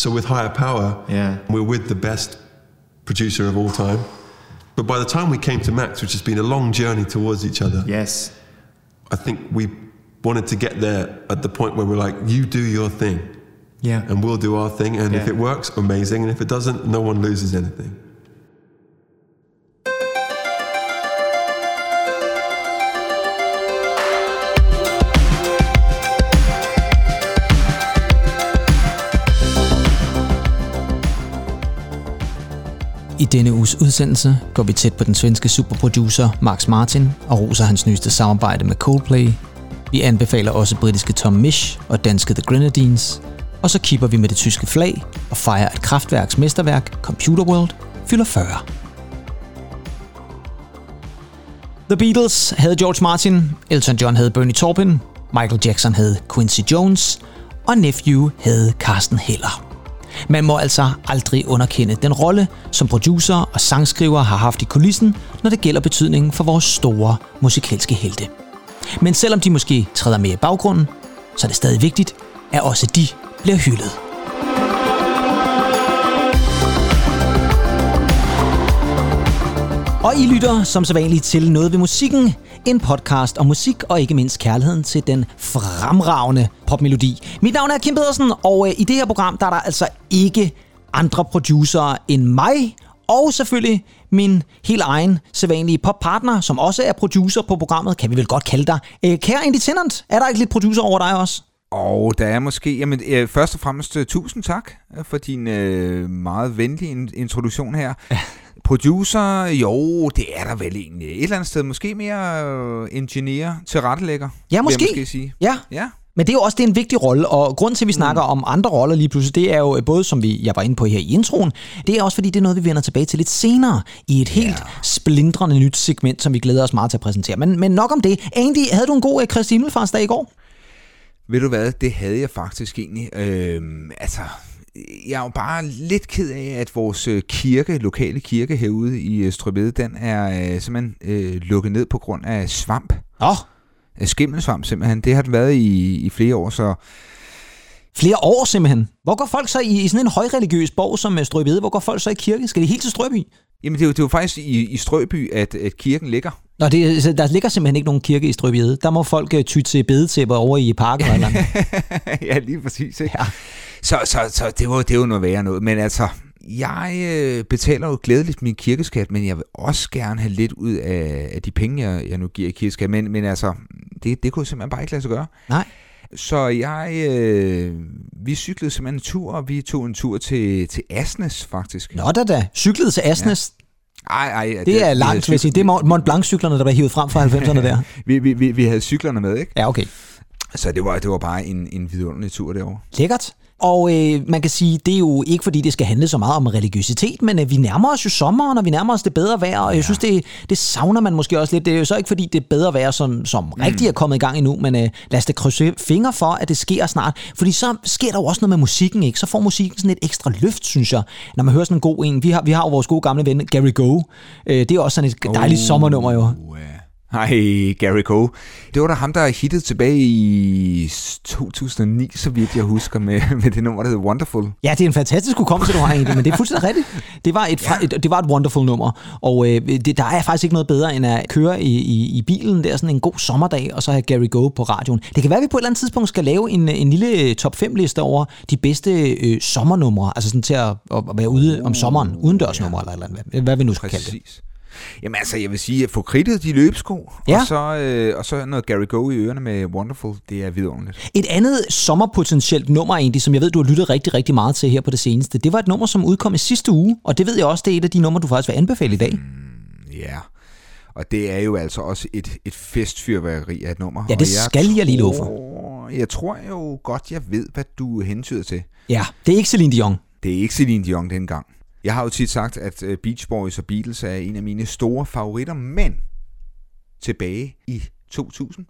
So with higher power, Yeah. we're with the best producer of all time. But by the time we came to Max, which has been a long journey towards each other, Yes. I think we wanted to get there at the point where we're like, you do your thing, Yeah. and we'll do our thing. And if it works, amazing. And if it doesn't, no one loses anything. I denne uges udsendelse går vi tæt på den svenske superproducer Max Martin og roser hans nyeste samarbejde med Coldplay. Vi anbefaler også britiske Tom Misch og danske The Grenadines. Og så kipper vi med det tyske flag og fejrer at Kraftværks mesterværk Computer World fylder 40. The Beatles havde George Martin, Elton John havde Bernie Taupin, Michael Jackson havde Quincy Jones, og Nephew havde Carsten Heller. Man må altså aldrig underkende den rolle, som producer og sangskriver har haft i kulissen, når det gælder betydningen for vores store musikalske helte. Men selvom de måske træder med i baggrunden, så er det stadig vigtigt, at også de bliver hyldet. Og I lytter som sædvanligt til Noget ved musikken, en podcast om musik og ikke mindst kærligheden til den fremragende popmelodi. Mit navn er Kim Pedersen, og øh, i det her program der er der altså ikke andre producerer end mig, og selvfølgelig min helt egen sædvanlige poppartner, som også er producer på programmet, kan vi vel godt kalde dig. Øh, kære Andy Tennant, er der ikke lidt producer over dig også? Og der er måske, jamen øh, først og fremmest uh, tusind tak øh, for din øh, meget venlige in- introduktion her. Producer, jo, det er der vel egentlig. Et eller andet sted, måske mere øh, engineer, tilrettelægger. Ja, vil måske. Jeg måske sige. Ja, Ja, Men det er jo også det er en vigtig rolle, og grund til, at vi snakker om andre roller lige pludselig, det er jo øh, både, som vi, jeg var inde på her i introen, det er også fordi, det er noget, vi vender tilbage til lidt senere i et helt splindrende nyt segment, som vi glæder os meget til at præsentere. Men, men nok om det. Andy, havde du en god øh, Kristi Himmelfartsdag i går? ved du hvad, det havde jeg faktisk egentlig. Øhm, altså, jeg er jo bare lidt ked af, at vores øh, kirke, lokale kirke herude i øh, Strøbede, den er øh, simpelthen øh, lukket ned på grund af svamp. Åh, oh, skimmelsvamp simpelthen. Det har den været i, i flere år, så flere år simpelthen. Hvor går folk så i, i sådan en højreligiøs borg som øh, Strøbede? Hvor går folk så i kirke? Skal de helt til Strøby? Jamen, det er jo, det er jo faktisk i, i Strøby, at, at kirken ligger. Nå, det, der ligger simpelthen ikke nogen kirke i Strøbede. Der må folk øh, ty til bedetæpper over i parken eller noget. ja, lige præcis. Ikke? Ja. Så, så, så det, var, det jo noget værre noget. Men altså, jeg øh, betaler jo glædeligt min kirkeskat, men jeg vil også gerne have lidt ud af, af de penge, jeg, jeg nu giver i kirkeskat. Men, men altså, det, det kunne simpelthen bare ikke lade sig gøre. Nej. Så jeg, øh, vi cyklede simpelthen en tur, og vi tog en tur til, til Asnes, faktisk. Nå da da. Cyklede til Asnes. Ej, ej, Det er vi langt, vil jeg sige. Det er Mont- Blanc-cyklerne, der var hivet frem fra 90'erne der. Vi, vi, vi, vi havde cyklerne med, ikke? Ja, okay. Så det var, det var bare en, en vidunderlig tur derovre. Lækkert. Og øh, man kan sige, det er jo ikke fordi, det skal handle så meget om religiøsitet, men øh, vi nærmer os jo sommeren, og vi nærmer os det bedre vejr, og jeg synes, det, det savner man måske også lidt. Det er jo så ikke fordi, det er bedre vejr, som, som mm. rigtig er kommet i gang endnu, men øh, lad os da krydse fingre for, at det sker snart. Fordi så sker der jo også noget med musikken, ikke? Så får musikken sådan et ekstra løft, synes jeg, når man hører sådan en god en. Vi har, vi har jo vores gode gamle ven, Gary Go. Øh, det er også sådan et dejligt oh. sommernummer jo. Uh, Hej, Gary Go. Det var da ham, der hittede tilbage i 2009, så vidt jeg husker, med, med det nummer, der hedder Wonderful. Ja, det er en fantastisk hukommelse, du har egentlig, men det er fuldstændig rigtigt. Det var et, ja. et, det var et wonderful nummer, og øh, det, der er faktisk ikke noget bedre, end at køre i, i, i bilen der sådan en god sommerdag, og så have Gary Go på radioen. Det kan være, at vi på et eller andet tidspunkt skal lave en, en lille top 5 liste over de bedste øh, sommernumre, altså sådan til at, at være ude om sommeren, udendørsnumre ja. eller, eller hvad, hvad vi nu skal kalde det. Jamen altså, jeg vil sige, at få kridtet de løbesko, Ja. og, så, øh, og så noget Gary Go i ørerne med Wonderful, det er vidunderligt. Et andet sommerpotentielt nummer egentlig, som jeg ved, du har lyttet rigtig, rigtig meget til her på det seneste, det var et nummer, som udkom i sidste uge, og det ved jeg også, det er et af de numre, du faktisk vil anbefale i dag. Ja, og det er jo altså også et, et festfyrværkeri af et nummer. Ja, det og skal jeg lige love for. tror- Jeg tror jo godt, jeg ved, hvad du hentyder til. Ja, det er ikke Celine Dion. Det er ikke Celine Dion dengang. Jeg har jo tit sagt, at øh, Beach Boys og Beatles er en af mine store favoritter, men tilbage i 2000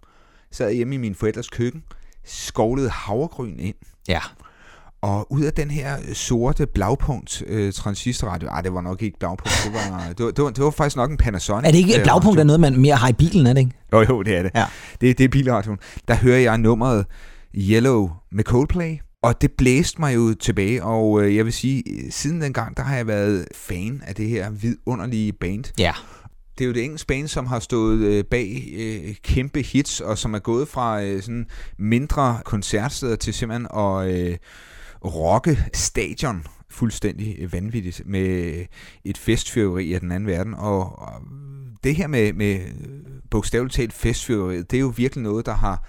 sad jeg hjemme i min forældres køkken, skovlede havregryn ind, Ja. og ud af den her sorte blaupunkt øh, transistorradio, ah, det var nok ikke blaupunkt, det var, det var, det var, det var faktisk nok en Panasonic. Er det ikke øh, radio. er noget, man mere har i bilen, er det ikke? Jo, jo, det er det. Ja. Det, det er bilradioen. Der hører jeg nummeret Yellow med Coldplay. Og det blæste mig jo tilbage, og øh, jeg vil sige, siden dengang, der har jeg været fan af det her vidunderlige band. Ja. Det er jo det engelske band, som har stået øh, bag øh, kæmpe hits, og som er gået fra øh, sådan mindre koncertsteder til simpelthen at øh, rocke stadion fuldstændig vanvittigt med et festfyrveri af den anden verden. Og, og det her med, med bogstaveligt talt festfyrveriet, det er jo virkelig noget, der har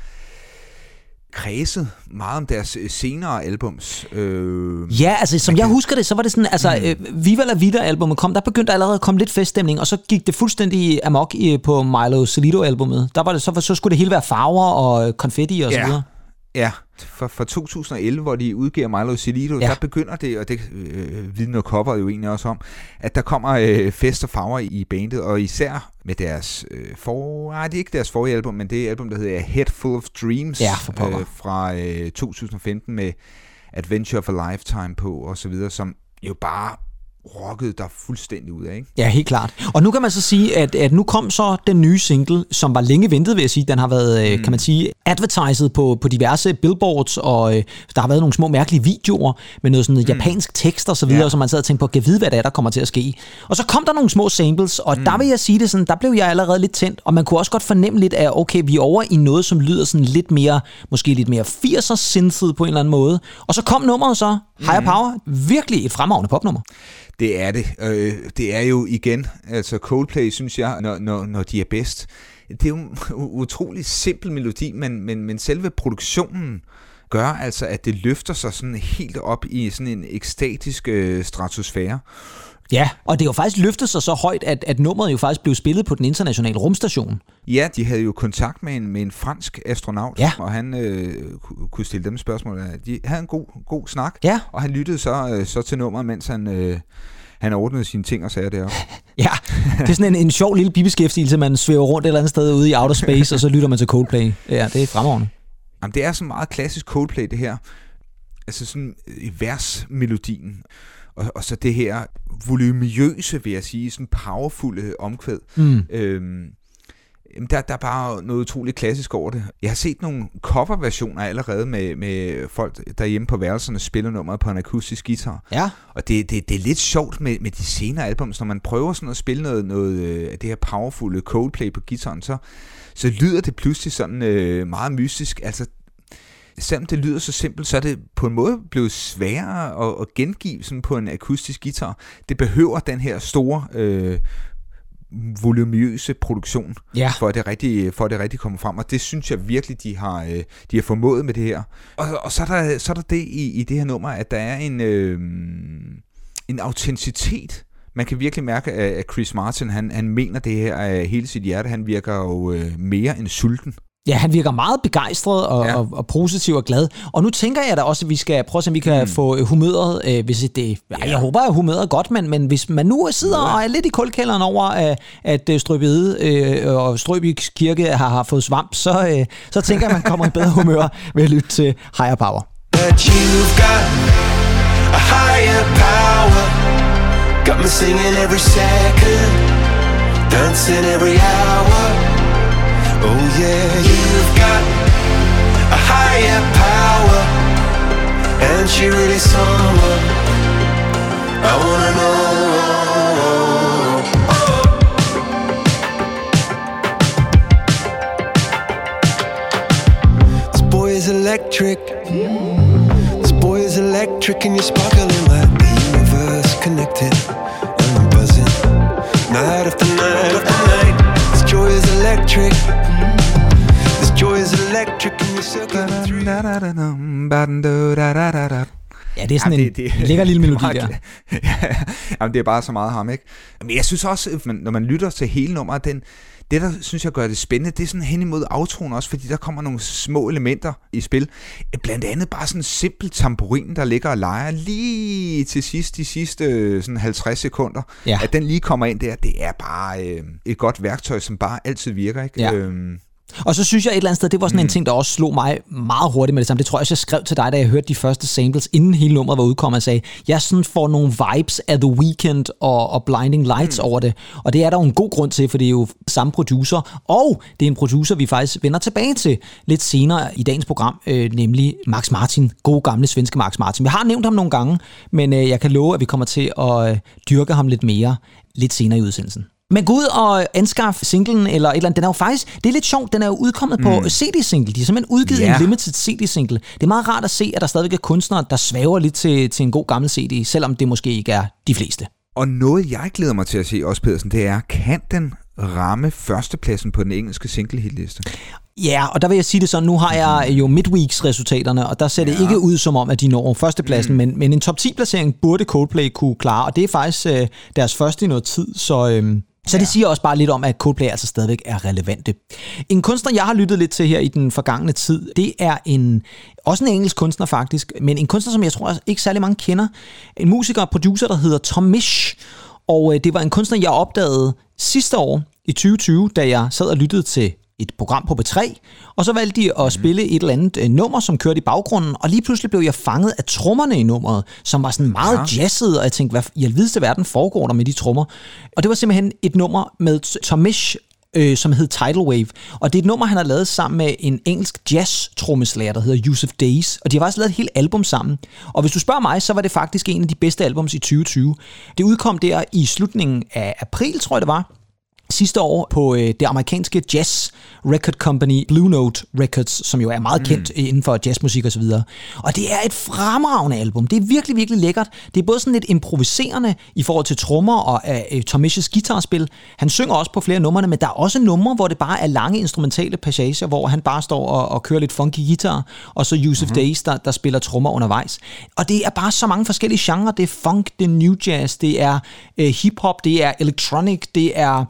kredset meget om deres øh, senere albums. Øh, ja, altså som jeg husker det, så var det sådan, altså mm. øh, Viva La Vida-albumet kom, der begyndte allerede at komme lidt feststemning, og så gik det fuldstændig amok i, på Milo Salido-albumet. Der var det, så, så skulle det hele være farver og konfetti og ja. så videre. Ja, for, for 2011, hvor de udgiver Milo Silido, ja. der begynder det, og det øh, vidner cover jo egentlig også om, at der kommer øh, fest og farver i bandet, og især med deres øh, for... Nej, det er ikke deres forrige album, men det er album, der hedder Head Full of Dreams ja, for øh, fra øh, 2015 med Adventure of a Lifetime på, og så videre, som jo bare rockede der fuldstændig ud af, ikke? Ja, helt klart. Og nu kan man så sige, at, at nu kom så den nye single, som var længe ventet, vil jeg sige. Den har været, mm. kan man sige, advertised på, på diverse billboards, og øh, der har været nogle små mærkelige videoer med noget sådan noget mm. japansk tekst og så videre, ja. som man sad og tænkte på, kan vide, hvad det er, der kommer til at ske. Og så kom der nogle små samples, og mm. der vil jeg sige det sådan, der blev jeg allerede lidt tændt, og man kunne også godt fornemme lidt af, okay, vi er over i noget, som lyder sådan lidt mere, måske lidt mere 80'er synthet på en eller anden måde. Og så kom nummeret så, Higher mm. Power, virkelig et fremragende popnummer. Det er det. Øh, det er jo igen, altså Coldplay, synes jeg, når, når, når de er bedst, det er jo en utrolig simpel melodi, men, men, men selve produktionen gør altså, at det løfter sig sådan helt op i sådan en ekstatisk øh, stratosfære. Ja, og det jo faktisk løftet sig så højt, at, at nummeret jo faktisk blev spillet på den internationale rumstation. Ja, de havde jo kontakt med en, med en fransk astronaut, ja. og han øh, kunne stille dem spørgsmål. De havde en god, god snak, ja. og han lyttede så, øh, så til nummeret, mens han... Øh, han ordnede sine ting og sager der. ja, det er sådan en, en sjov lille bibeskæftigelse, man svæver rundt et eller andet sted ude i outer space, og så lytter man til Coldplay. Ja, det er fremragende. Jamen, det er sådan meget klassisk Coldplay, det her. Altså sådan i versmelodien. Og, og så det her volumøse, vil jeg sige, sådan powerfulde omkvæd. Mm. Øhm, der, der er bare noget utroligt klassisk over det. Jeg har set nogle coverversioner allerede med, med folk derhjemme på værelserne spiller nummeret på en akustisk guitar. Ja. Og det, det, det er lidt sjovt med, med de senere albums, når man prøver sådan at spille noget, noget øh, af det her powerfulde Coldplay på guitaren, så, så lyder det pludselig sådan øh, meget mystisk. Altså, selvom det lyder så simpelt, så er det på en måde blevet sværere at, at gengive sådan på en akustisk guitar. Det behøver den her store øh, volumøse produktion, ja. for, at det rigtig, for at det rigtig kommer frem. Og det synes jeg virkelig, de har, øh, de har formået med det her. Og, og så, er der, så er der det i, i det her nummer, at der er en, øh, en autenticitet. Man kan virkelig mærke, at Chris Martin, han, han mener det her af hele sit hjerte. Han virker jo øh, mere end sulten. Ja, han virker meget begejstret og, ja. og, og positiv og glad. Og nu tænker jeg da også, at vi skal prøve at se, om vi kan mm. få humøret, øh, hvis det... Ja. Jeg håber, at humøret er godt, men, men hvis man nu sidder ja. og er lidt i kulkælderen over, at, at øh, Strøbede øh, og Strøby Kirke har, har fået svamp, så, øh, så tænker jeg, at man kommer i bedre humør ved at lytte til Higher Power. But you've got a higher power Got me singing every second Dancing every hour Oh yeah, you've got a higher power And she really I wanna know. This boy is electric. This boy is electric and you're sparkling like the universe connected I'm buzzing. Night after night after night This joy is electric Ja, det er sådan Jamen, det, det, en lækker lille melodi der. Jamen, det er bare så meget ham, ikke? Men jeg synes også, at når man lytter til hele nummeret, den, det, der synes jeg gør det spændende, det er sådan hen imod outroen også, fordi der kommer nogle små elementer i spil. Blandt andet bare sådan en simpel tamburin, der ligger og leger lige til sidst, de sidste sådan 50 sekunder. Ja. At den lige kommer ind der, det er bare øh, et godt værktøj, som bare altid virker, ikke? Ja. Øhm, Og så synes jeg et eller andet sted, det var sådan mm. en ting, der også slog mig meget hurtigt med det samme. Det tror jeg også, jeg skrev til dig, da jeg hørte de første samples, inden hele nummeret var udkommet, og sagde, jeg sådan får nogle vibes af The Weeknd og, og Blinding Lights mm. over det. Og det er der jo en god grund til, for det er jo samme producer, og det er en producer, vi faktisk vender tilbage til lidt senere i dagens program, øh, nemlig Max Martin, god gamle svenske Max Martin. Vi har nævnt ham nogle gange, men øh, jeg kan love, at vi kommer til at øh, dyrke ham lidt mere lidt senere i udsendelsen. Men gå ud og anskaffe singlen, eller et eller andet. Den er jo faktisk, det er lidt sjovt, den er jo udkommet mm. på CD-single. De har simpelthen udgivet yeah. en limited CD-single. Det er meget rart at se, at der stadigvæk er kunstnere, der svæver lidt til, til en god gammel CD, selvom det måske ikke er de fleste. Og noget, jeg glæder mig til at se også, Pedersen, det er, kan den ramme førstepladsen på den engelske single-hitliste? Ja, og der vil jeg sige det sådan, nu har jeg jo midweeks resultaterne, og der ser det ja. ikke ud som om, at de når førstepladsen, mm. men, men en top 10 placering burde Coldplay kunne klare, og det er faktisk øh, deres første i noget tid, så... Øh, så det siger også bare lidt om, at Coldplay altså stadigvæk er relevante. En kunstner, jeg har lyttet lidt til her i den forgangne tid, det er en også en engelsk kunstner faktisk, men en kunstner, som jeg tror ikke særlig mange kender. En musiker og producer, der hedder Tom Misch. Og øh, det var en kunstner, jeg opdagede sidste år i 2020, da jeg sad og lyttede til et program på B3, og så valgte de at mhm. spille et eller andet øh, nummer, som kørte i baggrunden, og lige pludselig blev jeg fanget af trommerne i nummeret, som var sådan meget ja. jazzet, og jeg tænkte, hvad i alvideste verden foregår der med de trommer? Og det var simpelthen et nummer med Tomish øh, som hed Tidal Wave. Og det er et nummer, han har lavet sammen med en engelsk jazz-trommeslager, der hedder Yusuf Days. Og de har faktisk lavet et helt album sammen. Og hvis du spørger mig, så var det faktisk en af de bedste albums i 2020. Det udkom der i slutningen af april, tror jeg det var sidste år på øh, det amerikanske jazz record company Blue Note Records, som jo er meget kendt mm. inden for jazzmusik osv. Og, og det er et fremragende album. Det er virkelig, virkelig lækkert. Det er både sådan lidt improviserende i forhold til trommer og øh, Tom Misch's guitarspil. Han synger også på flere numre, men der er også numre, hvor det bare er lange instrumentale passager, hvor han bare står og, og kører lidt funky guitar, og så Yusuf mm-hmm. Days, der, der spiller trommer undervejs. Og det er bare så mange forskellige genrer. Det er funk, det er new jazz, det er øh, hip-hop, det er electronic, det er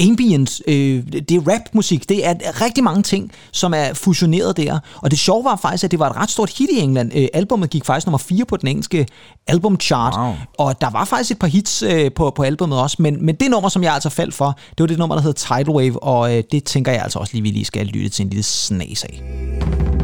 ambient, øh, det er rapmusik, det er rigtig mange ting, som er fusioneret der. Og det sjove var faktisk, at det var et ret stort hit i England. Øh, albumet gik faktisk nummer 4 på den engelske albumchart, wow. og der var faktisk et par hits øh, på, på albumet også, men, men det nummer, som jeg altså faldt for, det var det nummer, der hedder Tidal Wave, og øh, det tænker jeg altså også lige, vi lige skal lytte til en lille snas af.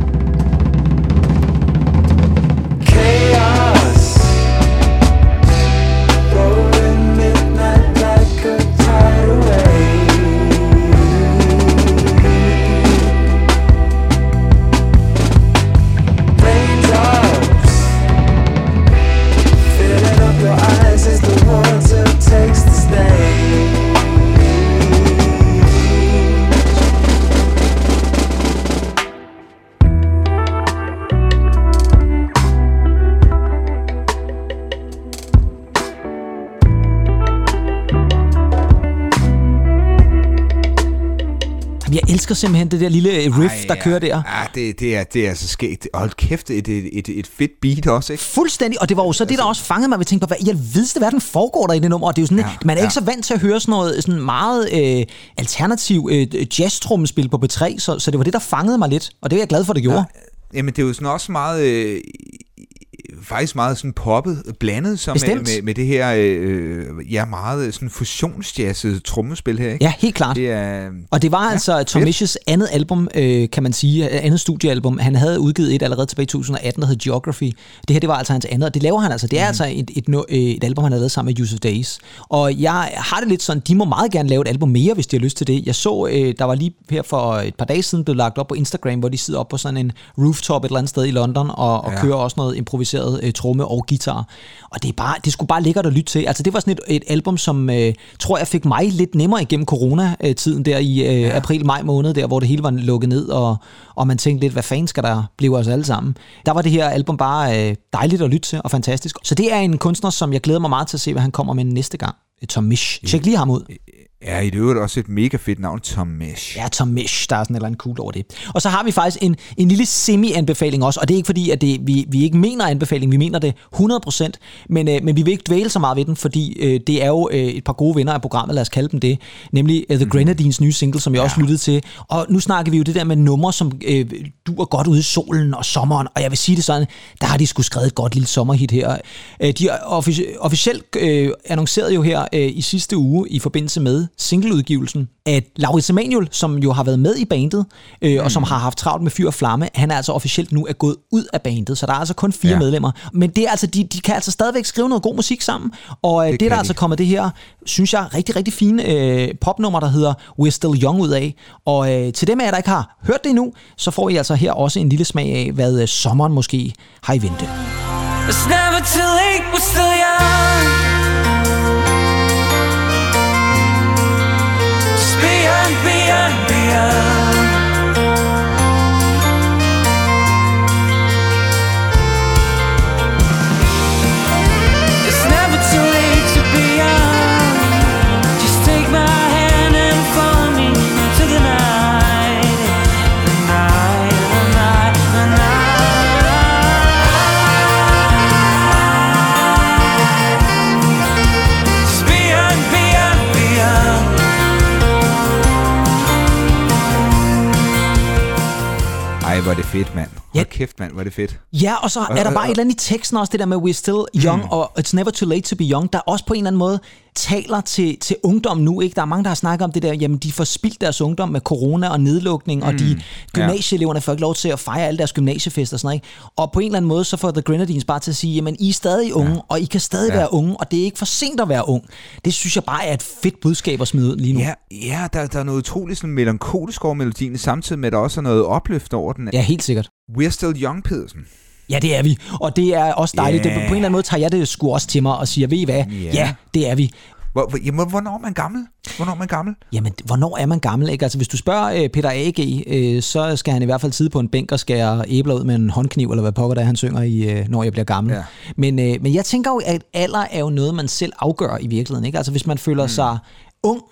Simpelthen det der lille riff, Ej, der ja. kører der. Ja, det, det, er, det er altså skægt. Hold kæft, et, et, et, et fedt beat også, ikke? Fuldstændig, og det var jo så det, der altså- også fangede mig. Vi tænkte på, hvad i alvideste verden foregår der i det nummer? Og det er jo sådan, ja, man er ja. ikke så vant til at høre sådan noget sådan meget øh, alternativ øh, jazz-trommespil på B3, så, så det var det, der fangede mig lidt, og det er jeg glad for, det gjorde. Ja. Jamen, det er jo sådan også meget øh, faktisk meget sådan poppet, blandet som med, med, med det her øh, ja, meget sådan fusionsjazzet trommespil her. Ikke? Ja, helt klart. Det er, og det var ja, altså Tom Misch's andet album, øh, kan man sige, andet studiealbum. Han havde udgivet et allerede tilbage i 2018, der hed Geography. Det her, det var altså hans andet, og det laver han altså. Det er mm. altså et, et, et, et album, han har lavet sammen med Yusuf Days. Og jeg har det lidt sådan, de må meget gerne lave et album mere, hvis de har lyst til det. Jeg så, øh, der var lige her for et par dage siden, blev lagt op på Instagram, hvor de sidder op på sådan en rooftop et eller andet sted i London, og, og ja. kører også noget improviseret øh, tromme og guitar. Og det, er bare, det skulle bare lækkert at lytte til. Altså det var sådan et, et album, som øh, tror jeg fik mig lidt nemmere igennem corona-tiden der i øh, ja. april-maj måned, der hvor det hele var lukket ned, og, og man tænkte lidt, hvad fanden skal der blive os alle sammen? Der var det her album bare øh, dejligt at lytte til og fantastisk. Så det er en kunstner, som jeg glæder mig meget til at se, hvad han kommer med næste gang. Tom Misch. Tjek lige ham ud. Ja, i det øvrigt også et mega fedt navn, Tom Misch. Ja, Tom Misch, der er sådan et eller andet cool over det. Og så har vi faktisk en, en lille semi-anbefaling også, og det er ikke fordi, at det, vi, vi ikke mener anbefaling, vi mener det 100%, men, øh, men vi vil ikke dvæle så meget ved den, fordi øh, det er jo øh, et par gode venner af programmet, lad os kalde dem det, nemlig uh, The mm. Grenadines nye single, som jeg ja. også lyttede til. Og nu snakker vi jo det der med numre, som øh, duer godt ude i solen og sommeren, og jeg vil sige det sådan, der har de sgu skrevet et godt lille sommerhit her. Øh, de offic- officielt øh, annoncerede jo her øh, i sidste uge i forbindelse med singleudgivelsen, at Laurits Emanuel, som jo har været med i bandet, øh, mm. og som har haft travlt med fyr og flamme, han er altså officielt nu er gået ud af bandet, så der er altså kun fire ja. medlemmer. Men det er altså, de, de kan altså stadigvæk skrive noget god musik sammen, og øh, det, det er der de. altså kommet det her, synes jeg, rigtig, rigtig fine øh, popnummer, der hedder We're Still Young ud af. Og øh, til dem af jer, der ikke har hørt det endnu, så får I altså her også en lille smag af, hvad øh, sommeren måske har i vente. It's never too late, we're still young. Hvor er det fedt, mand. Ja. kæft, mand, hvor er det fedt. Ja, og så er der bare et eller andet i teksten også, det der med, we're still young, mm. og it's never too late to be young, der også på en eller anden måde taler til, til ungdom nu. Ikke? Der er mange, der har snakket om det der, jamen de får spildt deres ungdom med corona og nedlukning, mm. og de gymnasieeleverne får ikke lov til at fejre alle deres gymnasiefester og sådan noget. Ikke? Og på en eller anden måde, så får The Grenadines bare til at sige, jamen I er stadig unge, ja. og I kan stadig ja. være unge, og det er ikke for sent at være ung. Det synes jeg bare er et fedt budskab at smide ud lige nu. Ja, ja der, der er noget utroligt sådan melankolsk over melodien, samtidig med, at der også er noget opløft over den. Ja, helt sikkert. We're Still Young, Pedersen. Ja, det er vi. Og det er også dejligt. Yeah. Det, på en eller anden måde tager jeg det sgu også til mig og siger, ved I hvad? Yeah. Ja, det er vi. Hvor, jamen, hvornår er man gammel? Hvornår er man gammel? Jamen, hvornår er man gammel? Ikke? Altså, hvis du spørger øh, Peter A.G., øh, så skal han i hvert fald sidde på en bænk og skære æbler ud med en håndkniv, eller hvad pokker der han synger i, øh, når jeg bliver gammel. Ja. Men, øh, men jeg tænker jo, at alder er jo noget, man selv afgør i virkeligheden. Ikke? Altså, hvis man føler mm. sig ung,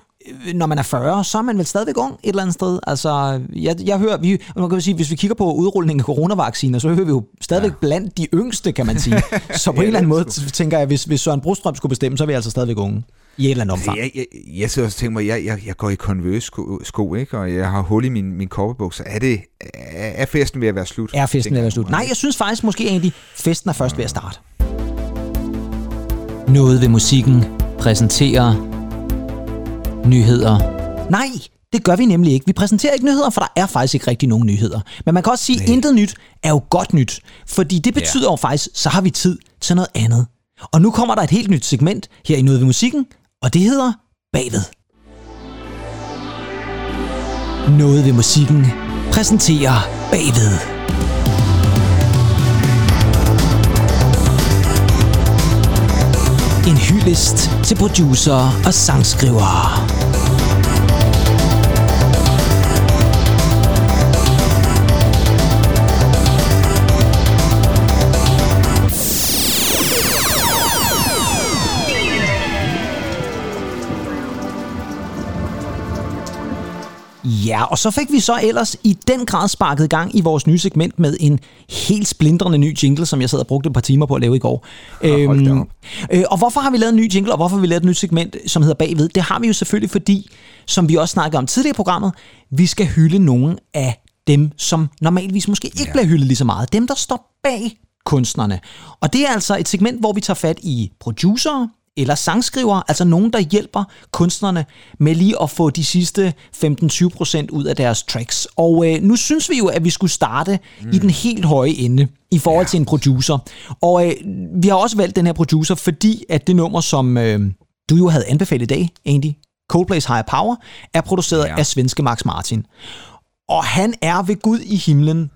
når man er 40, så er man vel stadigvæk ung et eller andet sted. Altså, jeg, jeg hører, vi, man kan sige, hvis vi kigger på udrulningen af coronavacciner, så hører vi jo stadigvæk ja. blandt de yngste, kan man sige. Så på ja, en eller anden måde tænker jeg, hvis, hvis Søren Brostrøm skulle bestemme, så er vi altså stadigvæk unge. I et eller andet omfang. Jeg, jeg, jeg sidder også og tænker mig, jeg, jeg, jeg går i Converse sko, ikke? og jeg har hul i min, min kopperbukser. Er, det, er festen ved at være slut? Er festen ved at være slut? Nej, jeg synes faktisk måske egentlig, festen er først ved at starte. Noget ved musikken præsenterer nyheder. Nej, det gør vi nemlig ikke. Vi præsenterer ikke nyheder, for der er faktisk ikke rigtig nogen nyheder. Men man kan også sige, at intet nyt er jo godt nyt. Fordi det betyder ja. jo faktisk, så har vi tid til noget andet. Og nu kommer der et helt nyt segment her i Noget ved Musikken, og det hedder Bagved. Noget ved musikken præsenterer Bagved. En hyldest til producer og sangskrivere. Ja, og så fik vi så ellers i den grad sparket gang i vores nye segment med en helt splindrende ny jingle, som jeg sad og brugte et par timer på at lave i går. Ja, øhm, øh, og hvorfor har vi lavet en ny jingle, og hvorfor har vi lavet et nyt segment, som hedder Bagved? Det har vi jo selvfølgelig, fordi, som vi også snakkede om tidligere i programmet, vi skal hylde nogle af dem, som normalvis måske ikke ja. bliver hyldet lige så meget. Dem, der står bag kunstnerne. Og det er altså et segment, hvor vi tager fat i producer, eller sangskriver, altså nogen, der hjælper kunstnerne med lige at få de sidste 15-20% ud af deres tracks. Og øh, nu synes vi jo, at vi skulle starte mm. i den helt høje ende i forhold ja. til en producer. Og øh, vi har også valgt den her producer, fordi at det nummer, som øh, du jo havde anbefalet i dag, Andy, Coldplay's Higher Power, er produceret ja. af svenske Max Martin. Og han er ved Gud i himlen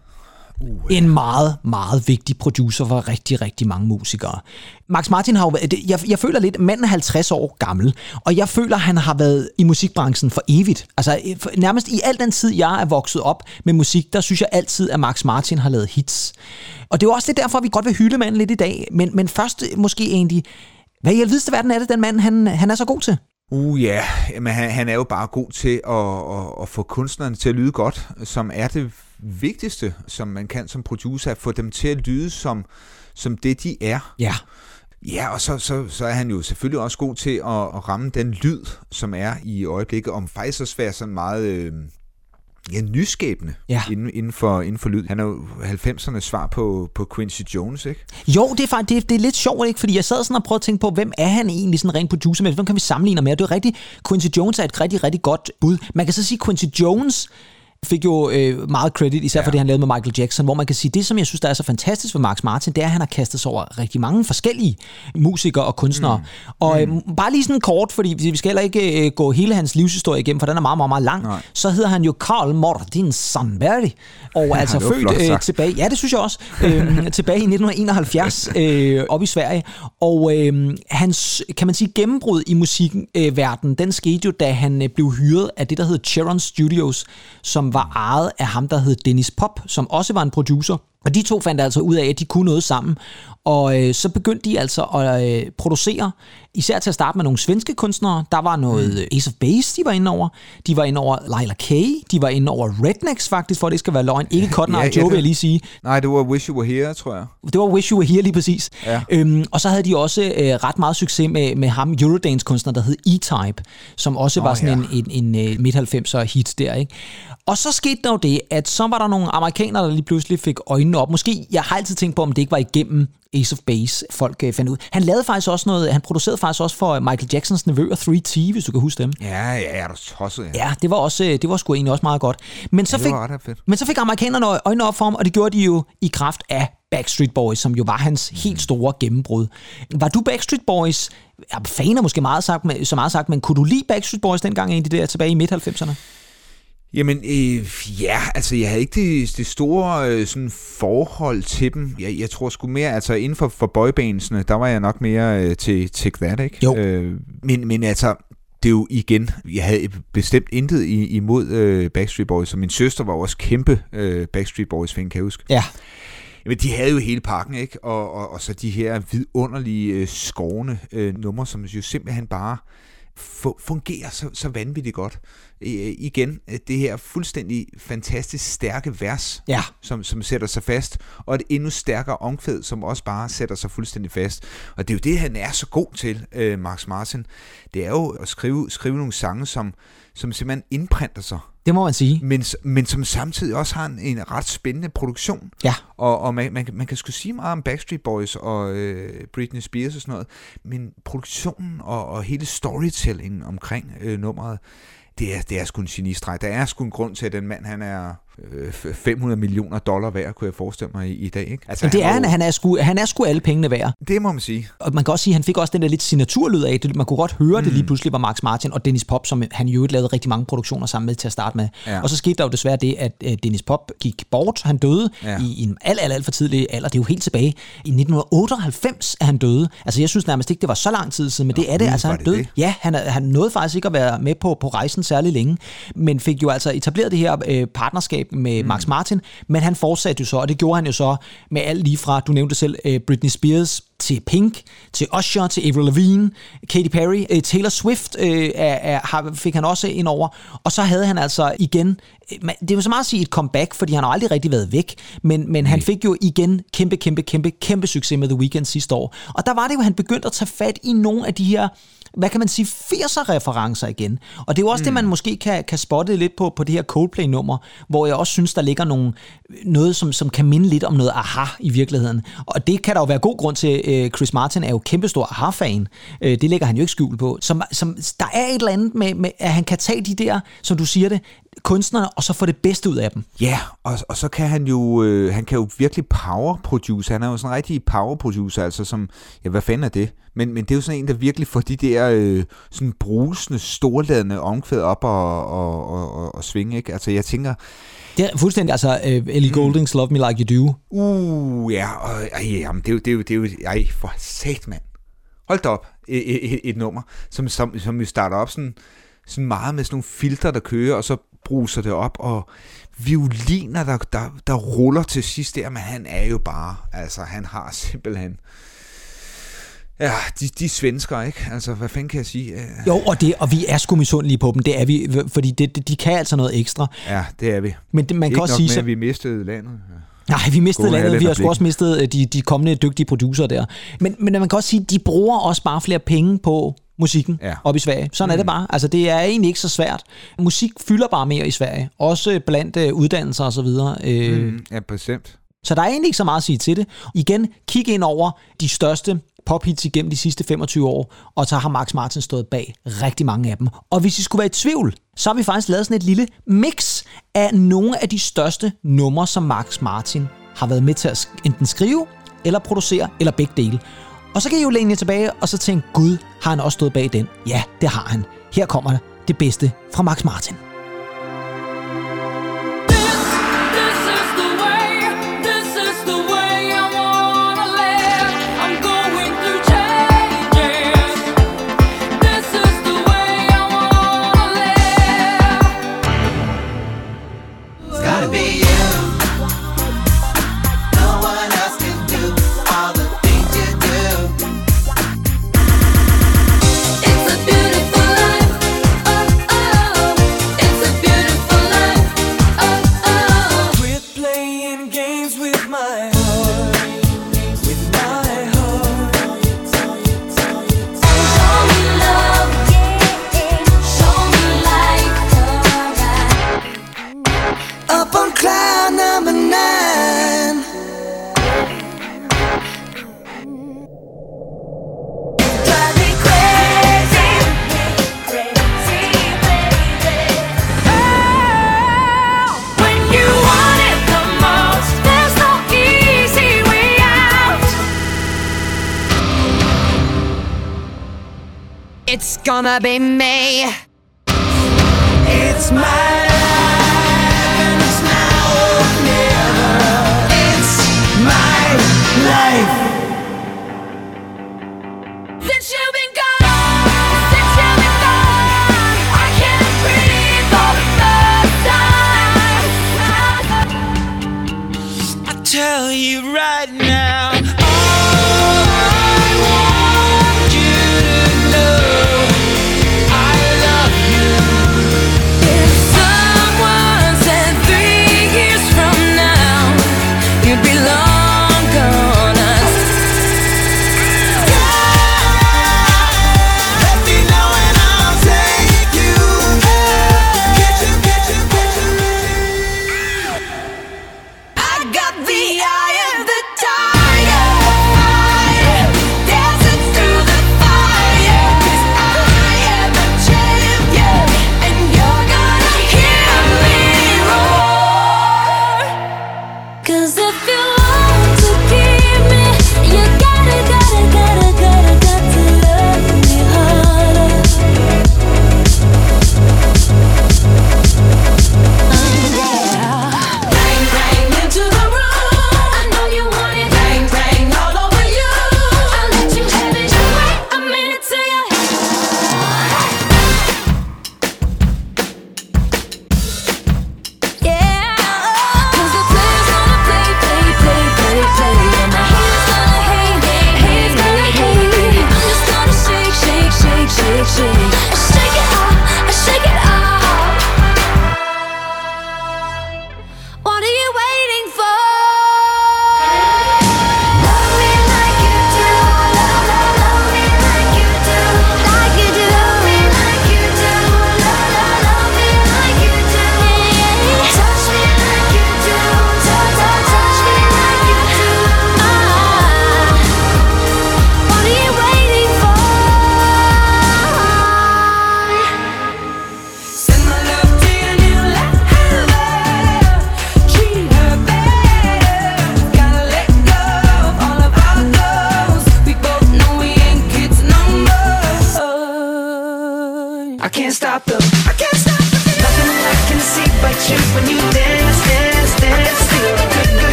Uh, en meget, meget vigtig producer for rigtig, rigtig mange musikere. Max Martin har jo været, jeg, jeg føler lidt, manden er 50 år gammel, og jeg føler, han har været i musikbranchen for evigt. Altså nærmest i al den tid, jeg er vokset op med musik, der synes jeg altid, at Max Martin har lavet hits. Og det er jo også det derfor, vi godt vil hylde manden lidt i dag. Men, men først måske egentlig, hvad i alvideste verden er det, den mand, han, han er så god til? Uh ja, men han, han er jo bare god til at, at, at få kunstnerne til at lyde godt, som er det vigtigste, som man kan som producer, at få dem til at lyde som, som det, de er. Ja. Ja, og så, så, så er han jo selvfølgelig også god til at, at ramme den lyd, som er i øjeblikket, om faktisk også være sådan meget... Øh, ja, nyskabende Ja. Inden, inden, for, inden for lyd. Han er jo 90'ernes svar på, på Quincy Jones, ikke? Jo, det er faktisk det, er- det er lidt sjovt, ikke? Fordi jeg sad sådan og prøvede at tænke på, hvem er han egentlig sådan rent producer med? Hvem kan vi sammenligne med? Og det er rigtigt. Quincy Jones er et rigtig, rigtig godt bud. Man kan så sige, Quincy Jones fik jo øh, meget credit, især ja. for det, han lavede med Michael Jackson, hvor man kan sige, det som jeg synes, der er så fantastisk ved Max Martin, det er, at han har kastet sig over rigtig mange forskellige musikere og kunstnere. Mm. Og øh, bare lige sådan kort, fordi vi skal heller ikke øh, gå hele hans livshistorie igennem, for den er meget, meget, meget lang. Nej. Så hedder han jo Carl Morten Sandberg, og er altså født øh, tilbage, ja det synes jeg også, øh, tilbage i 1971 øh, op i Sverige. Og øh, hans, kan man sige, gennembrud i musikverdenen, øh, verden, den skete jo, da han øh, blev hyret af det, der hed Cheron Studios, som var ejet af ham, der hed Dennis Pop, som også var en producer. Og de to fandt altså ud af, at de kunne noget sammen. Og øh, så begyndte de altså at øh, producere, især til at starte med nogle svenske kunstnere. Der var noget mm. Ace of Base, de var inde over. De var inde over Lila K. De var inde over Rednecks faktisk, for at det skal være løgn. Ikke Cotton Eye Ja, Joe, vil jeg lige sige. Nej, det var Wish You Were Here, tror jeg. Det var Wish You Were Here lige præcis. Ja. Øhm, og så havde de også øh, ret meget succes med, med ham, Eurodance-kunstner, der hed E-Type, som også Nå, var sådan ja. en, en, en uh, midt-90'er hit der. Ikke? Og så skete der jo det, at så var der nogle amerikanere, der lige pludselig fik øjnene op. Måske, jeg har altid tænkt på, om det ikke var igennem Ace of Base, folk øh, fandt ud. Han lavede faktisk også noget, han producerede faktisk også for Michael Jacksons nevøer 3T, hvis du kan huske dem. Ja, ja, er du tosset, ja. Ja, det var, også, øh, det var sgu egentlig også meget godt. Men så det fik, fedt. men så fik amerikanerne øjnene op for ham, og det gjorde de jo i kraft af Backstreet Boys, som jo var hans helt store gennembrud. Var du Backstreet Boys? Ja, fan er måske meget sagt, så meget sagt, men kunne du lide Backstreet Boys dengang egentlig der tilbage i midt-90'erne? Jamen, øh, ja, altså jeg havde ikke det, det store øh, sådan forhold til dem. Jeg, jeg tror sgu mere, altså inden for, for boybandsene, der var jeg nok mere øh, til Take That, ikke? Jo. Øh, men, men altså, det er jo igen, jeg havde bestemt intet i, imod øh, Backstreet Boys, og min søster var også kæmpe øh, Backstreet Boys-fan, kan jeg huske. Ja. Jamen, de havde jo hele pakken, ikke? Og, og, og så de her vidunderlige, øh, skovne øh, numre, som jo simpelthen bare fungerer så, så vanvittigt godt. Øh, igen, det her fuldstændig fantastisk stærke vers, Ja. som, som sætter sig fast, og et endnu stærkere omkvæd, som også bare sætter sig fuldstændig fast. Og det er jo det, han er så god til, øh, Max Martin. Det er jo at skrive, skrive nogle sange, som, som simpelthen indprinter sig, Det må man sige. men, men som samtidig også har en, en ret spændende produktion. Ja. Og, og man, man, kan- man kan sgu sige meget om Backstreet Boys og øh, Britney Spears og sådan noget, men produktionen og, og hele storytellingen omkring øh, nummeret, det er, det er sgu en genistreg. Der er sgu en grund til, at den mand, han er 500 millioner dollar værd, kunne jeg forestille mig i, i dag. Ikke? Altså, Men det er var han, han er, sgu, han er sgu alle pengene værd. Det må man sige. Og man kan også sige, at han fik også den der lidt signaturlyd af det. Man kunne godt høre, mm. det lige pludselig var Max Martin og Dennis Pop, som han jo lavede rigtig mange produktioner sammen med til at starte med. Ja. Og så skete der jo desværre det, at øh, Dennis Pop gik bort. Han døde ja. I, en alt, alt, alt for tidlig alder. Det er jo helt tilbage. I 1998 er han døde. Altså jeg synes nærmest ikke, det var så lang tid siden, men det er det. Altså han det døde. det? Ja, han, er- han nåede faktisk ikke at være med på, på rejsen særlig længe, men fik jo altså etableret det her øh, partnerskab med mm. Max Martin, men han fortsatte jo så, og det gjorde han jo så med alt lige fra, du nævnte selv, øh, Britney Spears, til Pink, til Usher, til Avril Lavigne, Katy Perry, øh, Taylor Swift øh, er, er, fik han også ind over. Og så havde han altså igen, øh, det er jo så meget at sige et comeback, fordi han har aldrig rigtig været væk, men, men han fik jo igen kæmpe, kæmpe, kæmpe, kæmpe succes med The Weeknd sidste år. Og der var det jo, han begyndte at tage fat i nogle af de her hvad kan man sige, 80'er-referencer igen. Og det er jo også mm. det, man måske kan, kan spotte lidt på, på det her Coldplay-nummer, hvor jeg også synes, der ligger nogle, noget, som, som kan minde lidt om noget aha i virkeligheden. Og det kan der jo være god grund til. Øh, Chris Martin er jo kæmpestor aha-fan. Øh, Det lægger han jo ikke skjul på. Som, som, der er et eller andet med, med, at han kan tage de der, som du siger det, kunstnere, og så få det bedste ud af dem. Ja, og, og så kan han jo, øh, han kan jo virkelig power produce. Han er jo sådan en rigtig power producer, altså som, ja, hvad fanden er det? Men, men det er jo sådan en, der virkelig får de der øh, sådan brusende, storladende omkvæd op og, og, og, og, og svinge, ikke? Altså jeg tænker, Det er fuldstændig, altså uh, Ellie Goulding's Love Me Like You Do. uh, ja, og, ej, jamen, det er jo, det er jo, det er jo, ej, for sat, mand. Hold da op, et, et, et nummer, som, som, som vi starter op sådan, sådan meget med sådan nogle filter, der kører, og så bruser det op, og violiner, der, der, der ruller til sidst der, men han er jo bare, altså han har simpelthen, ja, de, de svensker, ikke? Altså, hvad fanden kan jeg sige? Øh, Jo, og, det, og vi er sgu misundelige på dem, det er vi, fordi det, det, de kan altså noget ekstra. Ja, det er vi. Men det, man kan Ikke også nok sige, med, så, at vi mistede landet. Ja. Nej, vi mistede Gode landet. Vi har sgu også mistet øh, de, de kommende dygtige producer der. Men, men man kan også sige, de bruger også bare flere penge på musikken ja. op i Sverige. Sådan mm. er det mm. bare. Altså, det er egentlig ikke så svært. Musik fylder bare mere i Sverige. Også blandt uh, uddannelser og så videre. Øh, mm, ja, bestemt. Så der er egentlig ikke så meget at sige til det. Igen, kig ind over de største pophits igennem de sidste 25 år, og så har Max Martin stået bag rigtig mange af dem. Og hvis I skulle være i tvivl, så har vi faktisk lavet sådan et lille mix af nogle af de største numre, som Max Martin har været med til at enten skrive, eller producere, eller begge dele. Og så kan I jo læne jer tilbage og så tænke, gud, har han også stået bag den? Ja, det har han. Her kommer det bedste fra Max Martin. Gonna be me. It's my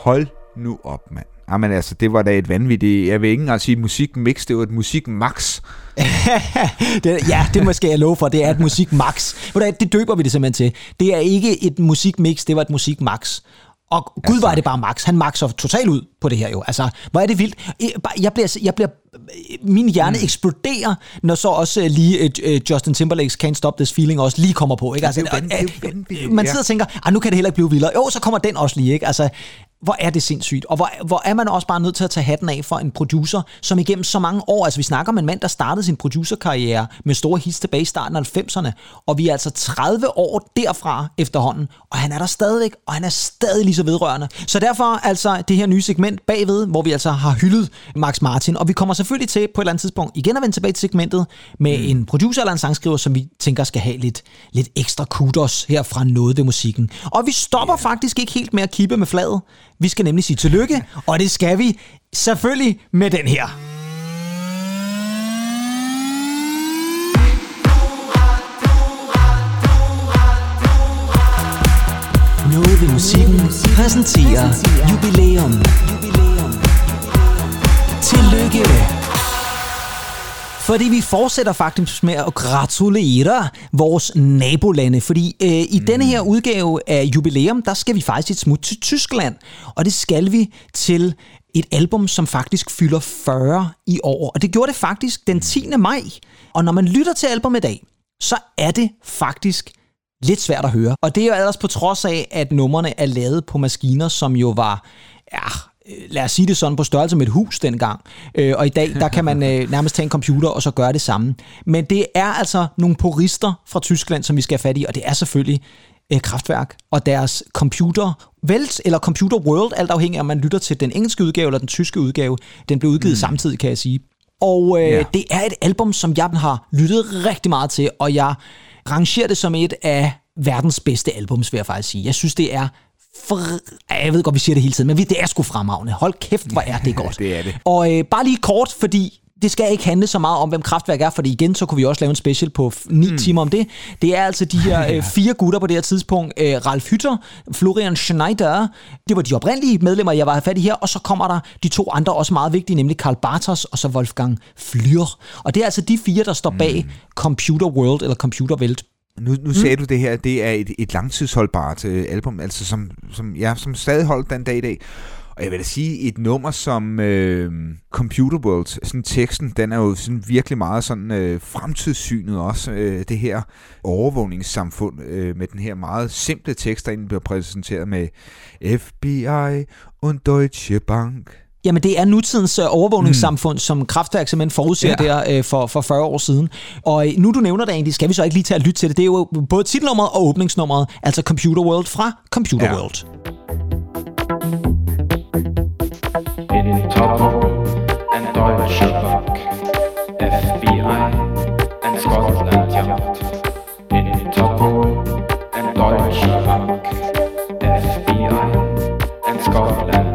Hold nu op, mand. Jamen altså, det var da et vanvittigt, jeg vil ikke engang sige musikmix, det var et musikmax. det, ja, det måske jeg love for, det er et musikmax. Det døber vi det simpelthen til. Det er ikke et musikmix, det var et musikmax. Og gud altså. var det bare Max. Han maxer totalt ud på det her jo. Altså, hvor er det vildt. Jeg bliver, jeg bliver, min hjerne mm. eksploderer, når så også lige uh, Justin Timberlake's Can't Stop This Feeling også lige kommer på. Ikke? Altså, det er jo vanvittigt. Man sidder og tænker, ah, nu kan det heller ikke blive vildere. Jo, så kommer den også lige. Ikke? Altså, hvor er det sindssygt. Og hvor, hvor er man også bare nødt til at tage hatten af for en producer, som igennem så mange år, altså vi snakker om en mand, der startede sin producerkarriere med store hits tilbage i starten af 90'erne, og vi er altså 30 år derfra efterhånden, og han er der stadigvæk, og han er stadig lige så vedrørende. Så derfor altså det her nye segment bagved, hvor vi altså har hyldet Max Martin, og vi kommer selvfølgelig til på et eller andet tidspunkt igen at vende tilbage til segmentet med mm. en producer eller en sangskriver, som vi tænker skal have lidt, lidt ekstra kudos her fra noget ved musikken. Og vi stopper yeah. faktisk ikke helt med at kippe med fladet. Vi skal nemlig sige tillykke, og det skal vi selvfølgelig med den her. Noget ved musikken præsenterer jubilæum. Tillykke fordi vi fortsætter faktisk med at gratulere vores nabolande, fordi øh, i mm. denne her udgave af jubilæum, der skal vi faktisk et smut til Tyskland, og det skal vi til et album, som faktisk fylder 40 i år, og det gjorde det faktisk den 10. maj. Og når man lytter til album i dag, så er det faktisk lidt svært at høre. Og det er jo ellers på trods af, at numrene er lavet på maskiner, som jo var ja, lad os sige det sådan, på størrelse med et hus dengang. Øh, og i dag, der kan man øh, nærmest tage en computer og så gøre det samme. Men det er altså nogle purister fra Tyskland, som vi skal have fat i, og det er selvfølgelig øh, Kraftværk og deres computer Welt eller Computer World, alt afhængig af, om man lytter til den engelske udgave eller den tyske udgave. Den blev udgivet mm. samtidig, kan jeg sige. Og øh, yeah. det er et album, som jeg har lyttet rigtig meget til, og jeg rangerer det som et af verdens bedste albums, vil jeg faktisk sige. Jeg synes, det er for... Jeg ved godt, vi siger det hele tiden, men det er sgu fremragende. Hold kæft, hvor er det godt. det er det. Og øh, bare lige kort, fordi det skal ikke handle så meget om, hvem kraftværk er, fordi igen, så kunne vi også lave en special på 9 mm. timer om det. Det er altså de her øh, fire gutter på det her tidspunkt. Øh, Ralf Hytter, Florian Schneider, det var de oprindelige medlemmer, jeg var fat i her, og så kommer der de to andre også meget vigtige, nemlig Karl Bartos og så Wolfgang Flür. Og det er altså de fire, der står bag mm. Computer World eller Computer Welt. Nu, nu mm. sagde du det her, det er et, et langtidsholdbart øh, album, altså som, som, ja, som stadig holdt den dag i dag. Og jeg vil da sige, et nummer som øh, Computer World, sådan teksten, den er jo sådan virkelig meget sådan øh, fremtidssynet også, øh, det her overvågningssamfund øh, med den her meget simple tekst, der egentlig bliver præsenteret med FBI und Deutsche Bank. Jamen, det er nutidens uh, overvågningssamfund, mm. som Kraftværk simpelthen forudser ja. der uh, for, for 40 år siden. Og uh, nu du nævner det egentlig, skal vi så ikke lige tage at lytte til det. Det er jo både titelnummeret og åbningsnummeret, altså Computer World fra Computer ja. World. In top and Deutsche Bank, FBI and Scotland Yard. In top and Deutsche Bank, FBI and Scotland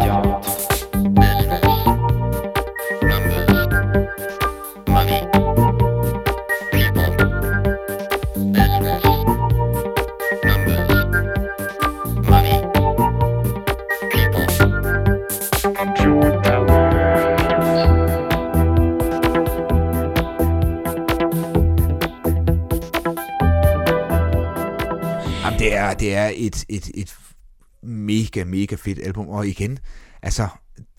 et, et, et mega, mega fedt album. Og igen, altså,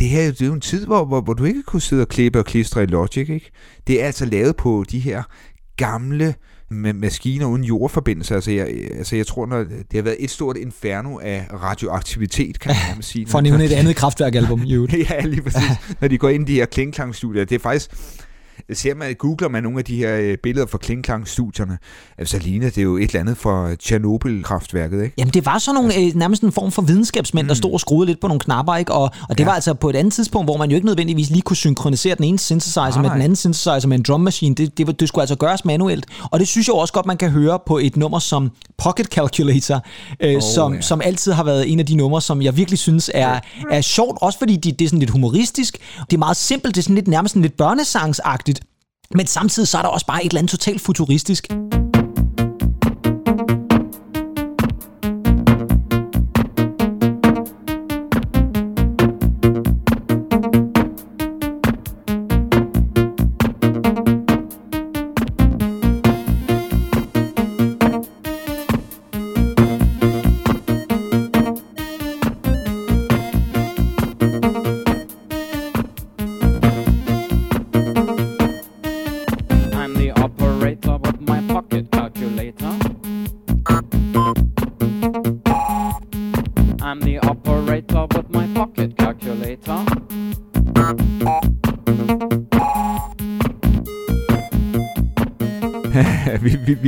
det her det er jo en tid, hvor, hvor, hvor du ikke kunne sidde og klippe og klistre i Logic, ikke? Det er altså lavet på de her gamle maskiner uden jordforbindelse. Altså jeg, altså jeg tror, når det har været et stort inferno af radioaktivitet, kan man sige. For at nævne et andet kraftværkalbum. ja, lige præcis. Når de går ind i de her klingklangstudier. Det er faktisk, ser man, googler man nogle af de her øh, billeder fra Klingklang-studierne, så ligner det jo et eller andet fra Tjernobyl-kraftværket, ikke? Jamen, det var sådan nogle, øh, nærmest en form for videnskabsmænd, mm. der stod og skruede lidt på nogle knapper, ikke? Og, og det ja. var altså på et andet tidspunkt, hvor man jo ikke nødvendigvis lige kunne synkronisere den ene synthesizer nej, med den anden synthesizer med en drum machine. Det, det, det skulle altså gøres manuelt. Og det synes jeg også godt, man kan høre på et nummer som Pocket Calculator, øh, oh, som, ja. som altid har været en af de numre, som jeg virkelig synes er, er sjovt, også fordi det, det er sådan lidt humoristisk. Det er meget simpelt, det er sådan lidt nærmest sådan lidt børnesangsagtigt. Men samtidig så er der også bare et eller andet totalt futuristisk.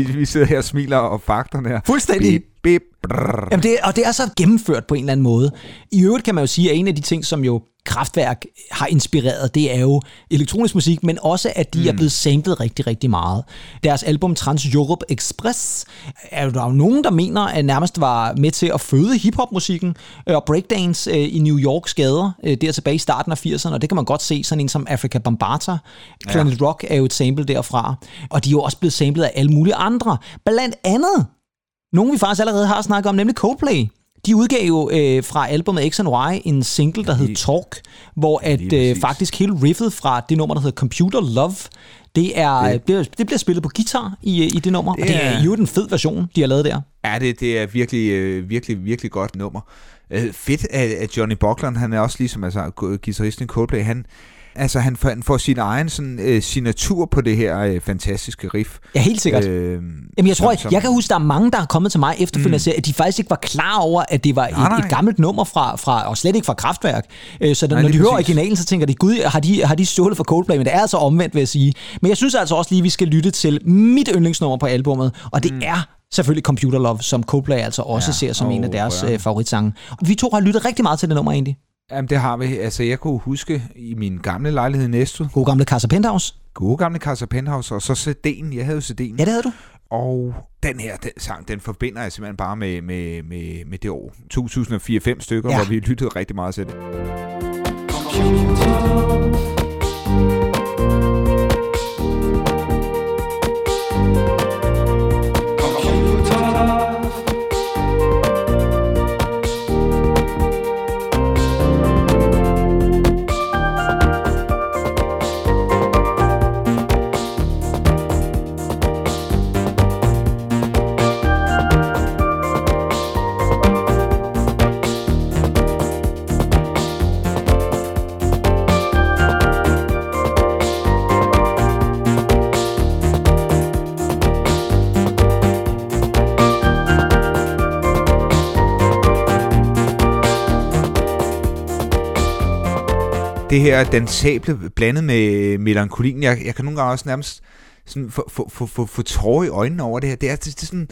Vi, vi, sidder her og smiler og fakterne her. Fuldstændig. Bip, bip, brrr. Jamen det, og det er så gennemført på en eller anden måde. I øvrigt kan man jo sige, at en af de ting, som jo Kraftværk har inspireret, det er jo elektronisk musik, men også at de mm. er blevet samlet rigtig, rigtig meget. Deres album Trans Europe Express er jo der er jo nogen, der mener, at nærmest var med til at føde hiphop-musikken øh, og breakdance øh, i New Yorks gader, øh, der tilbage i starten af 80'erne, og det kan man godt se, sådan en som Africa Bambata. Planet ja. Rock er jo et sample derfra, og de er jo også blevet samlet af alle mulige andre. Blandt andet nogen, vi faktisk allerede har snakket om, nemlig Coldplay. De udgav jo øh, fra albumet X and Y en single, der hed Talk, hvor at øh, faktisk hele riffet fra det nummer, der hedder Computer Love, det, er, Det- det. Bliver, spillet på guitar i, i det nummer, det og det er- jo en fed version, de har lavet der. Ja, det, det er virkelig, øh, virkelig, virkelig godt nummer. Øh, fedt, at, at Johnny Buckland, han er også ligesom altså, guitaristen i Coldplay, han, altså, han, får, han får sin egen sådan, øh, signatur på det her øh, fantastiske riff. Ja, helt sikkert. Øh, Jamen, jeg tror, jeg, som- jeg kan huske, der er mange, der er kommet til mig efterfølgende mm. at de faktisk ikke var klar over, at det var Nej, et, nej. et gammelt nummer fra, fra, og slet ikke fra Kraftværk. Øh, Så Nej, når de lige hører præcis. originalen, så tænker de, gud, har de, har de stjålet fra Coldplay? Men det er altså omvendt, vil jeg sige. Men jeg synes altså også lige, vi skal lytte til mit yndlingsnummer på albummet, og det mm. er selvfølgelig Computer Love, som Coldplay altså også Ja. ser som oh, en af deres ja. øh, favoritsange. Vi to har lyttet rigtig meget til det nummer egentlig. Jamen, det har vi. Altså, jeg kunne huske i min gamle lejlighed i Næstved, God gamle Casa Penthouse. gode gamle Casa Penthouse, og så CD'en. Jeg havde jo CD'en. Ja, det havde du. Og den her den sang, den forbinder jeg simpelthen bare med, med, med, med det år 2004-5 stykker, Ja. hvor vi lyttede rigtig meget til det. Det her dansable blandet med melankolien. Jeg, jeg kan nogle gange også nærmest sådan få, få, få, få, få tårer i øjnene over det her. Det er, det, det er sådan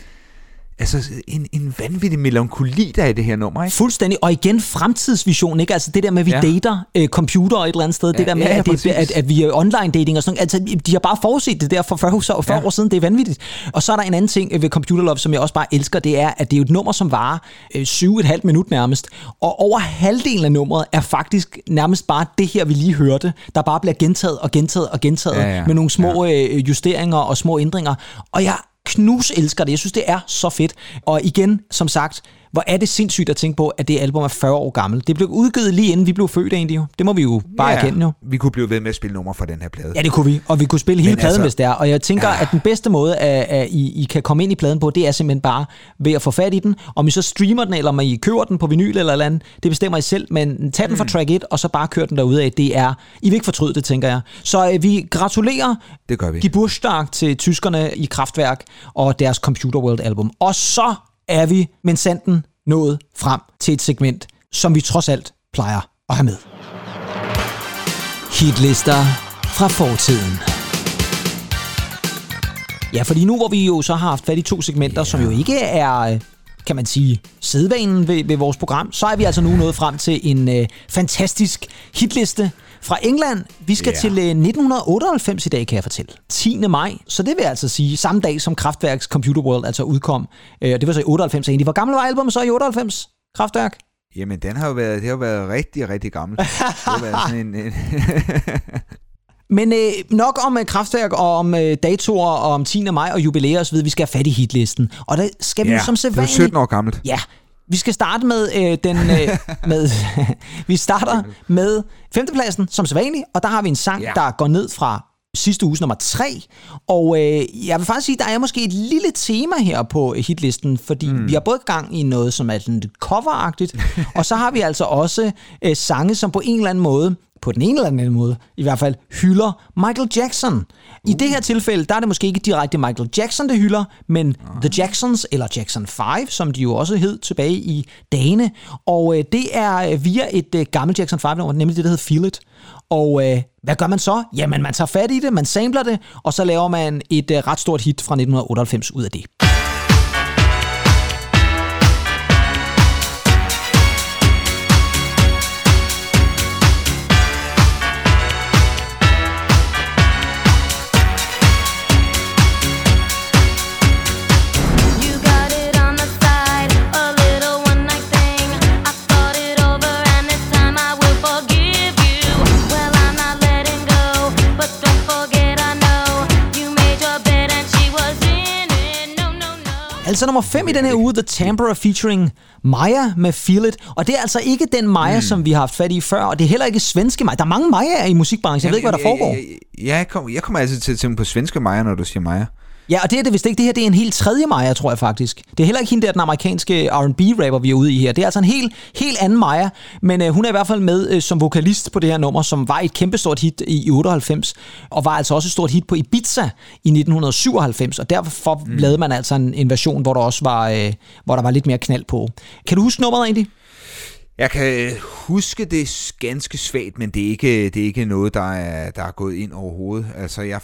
altså en, en vanvittig melankoli, der er i det her nummer, ikke? Fuldstændig. Og igen fremtidsvision, ikke? Altså det der med, at vi Ja. ja. dater øh, computer et eller andet sted. Ja, det der med, ja, ja, at, det, at, at vi er online dating og sådan noget. Altså de har bare forudset det der for 40, år- 40 Ja. år siden. Det er vanvittigt. Og så er der en anden ting ved Computer Love, som jeg også bare elsker. Det er, at det er jo et nummer, som varer øh, syv et halvt minut nærmest. Og over halvdelen af nummeret er faktisk nærmest bare det her, vi lige hørte, der bare bliver gentaget og gentaget og gentaget Ja, ja. med nogle små øh, justeringer og små ændringer. Og jeg knus elsker det. Jeg synes, det er så fedt. Og igen, som sagt, hvor er det sindssygt at tænke på, at det album er 40 år gammelt. Det blev udgivet lige inden vi blev født egentlig jo. Det må vi jo bare Ja, erkende jo. Vi kunne blive ved med at spille numre fra den her plade. Ja, det kunne vi. Og vi kunne spille hele Men pladen, altså- hvis det er. Og jeg tænker, Ja. at den bedste måde, at, at I, I kan komme ind i pladen på, det er simpelthen bare ved at få fat i den. Om I så streamer den, eller om I kører den på vinyl eller eller andet, det bestemmer I selv. Men tag den fra track 1, og så bare kør den derude af. Det er, I vil ikke fortryde det, tænker jeg. Så øh, vi gratulerer Det gør vi. Geburtstag til tyskerne i Kraftværk og deres Computer World album. Og så er vi, men sanden, nået frem til et segment, som vi trods alt plejer at have med. Hitlister fra fortiden. Ja, fordi nu hvor vi jo så har haft fat i to segmenter, yeah. som jo ikke er, kan man sige, sædvanen ved, ved vores program, så er vi altså nu nået frem til en øh, fantastisk hitliste fra England. Vi skal Ja. til øh, 1998 i dag, kan jeg fortælle. 10. maj, så det vil altså sige samme dag som Kraftværks Computer World altså udkom. Øh, det var så i 98 egentlig. Hvor gammel var albumet så i 98? Kraftværk? Jamen, den har jo været, det har været rigtig, rigtig gammel. det har været sådan en, en Men øh, nok om øh, kraftværk og om øh, datoer og om 10. maj og jubilæer osv. Vi skal have fat i hitlisten. Og der skal vi ja, jo som det var sædvanligt... 17 år gammelt. Ja, vi skal starte med øh, den øh, med vi starter med femtepladsen som sædvanligt, og der har vi en sang, Ja. der går ned fra sidste uges nummer 3. Og øh, jeg vil faktisk sige, der er måske et lille tema her på hitlisten, fordi mm. vi har både gang i noget, som er sådan lidt coveragtigt, og så har vi altså også øh, sange, som på en eller anden måde på den ene eller anden måde, i hvert fald hylder Michael Jackson. I det her tilfælde, der er det måske ikke direkte Michael Jackson, det hylder, men The Jacksons, eller Jackson 5, som de jo også hed tilbage i dagene. Og øh, det er øh, via et øh, gammelt Jackson 5-nummer, nemlig det, der hedder Feel It. Og øh, hvad gør man så? Jamen, man tager fat i det, man samler det, og så laver man et øh, ret stort hit fra 1998 ud af det. Altså nummer 5 i den her uge, The Tamperer featuring Maya med Feel It. Og det er altså ikke den Maya, mm. som vi har haft fat i før, og det er heller ikke svenske Maya. Der er mange Mayaer i musikbranchen. Jeg ved ikke, hvad der foregår. Ja, ja, jeg, kom, jeg kommer altid til at tænke på svenske Maja, når du siger Maja. Ja, og det er det vist ikke. Det her det er en helt tredje Maja, tror jeg faktisk. Det er heller ikke hende der, den amerikanske R&B-rapper, vi er ude i her. Det er altså en helt, helt anden Maja, men øh, hun er i hvert fald med øh, som vokalist på det her nummer, som var et kæmpestort hit i 98, og var altså også et stort hit på Ibiza i 1997, og derfor mm. lavede man altså en, en version, hvor der også var, øh, hvor der var lidt mere knald på. Kan du huske nummeret egentlig? Jeg kan huske det ganske svagt, men det er ikke, det er ikke noget, der er, der er gået ind overhovedet. Altså, jeg...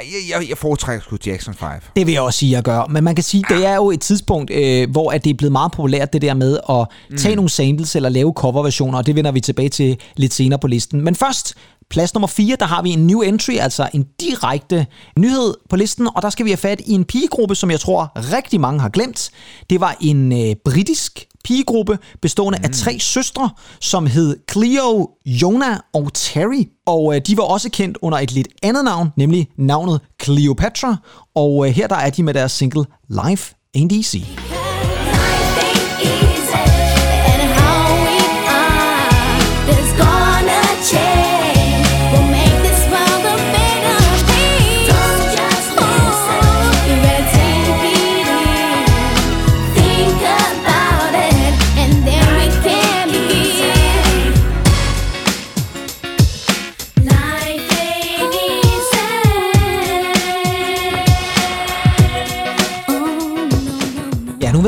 Jeg, jeg, jeg foretrækker sgu Jackson 5. Det vil jeg også sige, jeg gør. Men man kan sige, det er jo et tidspunkt, øh, hvor at det er blevet meget populært, det der med at tage nogle samples eller lave coverversioner, og det vender vi tilbage til lidt senere på listen. Men først, plads nummer 4, der har vi en new entry, altså en direkte nyhed på listen, og der skal vi have fat i en pigegruppe, som jeg tror rigtig mange har glemt. Det var en øh, britisk pigegruppe bestående mm. af tre søstre, som hed Cleo, Jonah og Terry. Og øh, de var også kendt under et lidt andet navn, nemlig navnet Cleopatra. Og øh, her der er de med deres single Life Ain't Easy.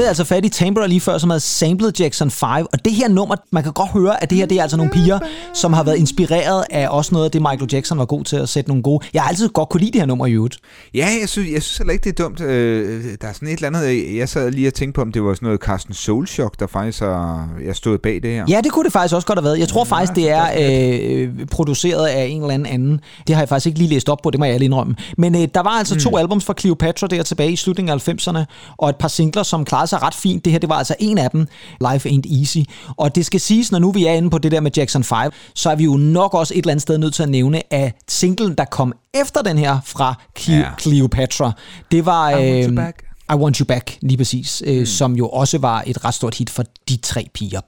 Ja, jeg altså fat i Tambora lige før, som havde samlet Jackson 5, og det her nummer, man kan godt høre, at det her det er altså nogle piger, som har været inspireret af også noget af det, Michael Jackson var god til at sætte nogle gode. Jeg har altid godt kunne lide det her nummer i øvrigt. Ja, jeg synes, jeg synes heller ikke, det er dumt. Øh, der er sådan et eller andet, jeg sad lige og tænkte på, om det var sådan noget Carsten Soulshock, der faktisk har jeg stod bag det her. Ja, det kunne det faktisk også godt have været. Jeg tror faktisk, det er øh, produceret af en eller anden anden. Det har jeg faktisk ikke lige læst op på, det må jeg ærligt indrømme. Men øh, der var altså mm. to albums fra Cleopatra der tilbage i slutningen af 90'erne, og et par singler, som klarede sig ret fint. Det her, det var altså en af dem, Life Ain't Easy. Og det skal siges, når nu vi er inde på det der med Jackson 5, så er vi jo nok også et eller andet sted nødt til at nævne, at singlen, der kom efter den her fra Cle- Ja. Cleopatra, det var... I Want You øh, Back. I Want You Back, lige præcis, øh, mm. som jo også var et ret stort hit for de tre piger.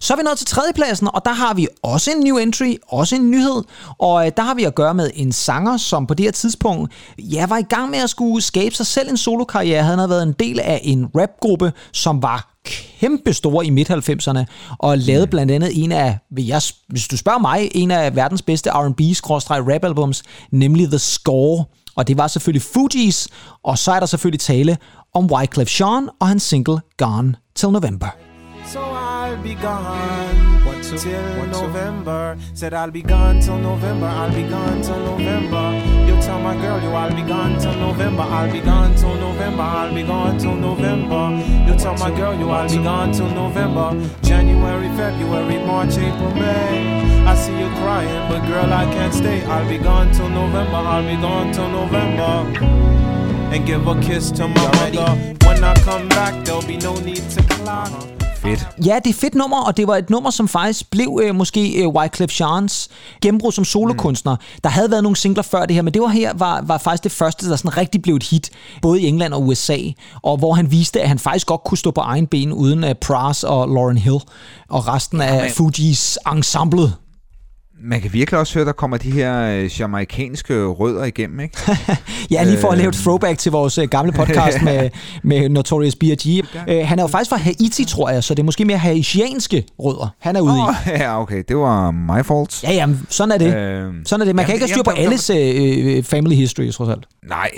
Så er vi nået til tredjepladsen, og der har vi også en new entry, også en nyhed, og øh, der har vi at gøre med en sanger, som på det her tidspunkt ja, var i gang med at skulle skabe sig selv en solokarriere. Han havde været en del af en rapgruppe, som var kæmpe store i midt-90'erne, og lavede blandt andet en af, hvis du spørger mig, en af verdens bedste R&B-rap-albums, nemlig The Score. Og det var selvfølgelig Fugees, og så er der selvfølgelig tale om Wyclef Jean og hans single Gone Till November. So I'll be gone till November. Said I'll be gone till November. I'll be gone till November. You tell my girl you I'll be gone till November. I'll be gone till November. I'll be gone till November. You tell my girl you I'll be gone till November. January, February, March, April, May. I see you crying, but girl I can't stay. I'll be gone till November. I'll be gone till November. And give a kiss to my mother. When I come back, there'll be no need to clock. Fedt. Ja, det er fedt nummer, og det var et nummer, som faktisk blev øh, måske øh, Wyclef Jeans gennembrud som solokunstner. Mm. Der havde været nogle singler før det her, men det var her var, var faktisk det første, der sådan rigtig blev et hit, både i England og USA, og hvor han viste, at han faktisk godt kunne stå på egen ben uden uh, Pras og Lauren Hill og resten ja, af men- Fugees ensemblet. Man kan virkelig også høre, der kommer de her øh, jamaikanske rødder igennem, ikke? Ja, lige for at Øh. lave et throwback til vores øh, gamle podcast med, med Notorious B.I.G. Øh, han er jo faktisk fra Haiti, tror jeg, så det er måske mere haitianske rødder, han er ude i. Åh, ja, okay, det var my fault. Ja, jamen, sådan er det. Øh, Sådan er det. Man kan jamen, ikke have styr på alles øh, øh, family history, trods alt. Nej,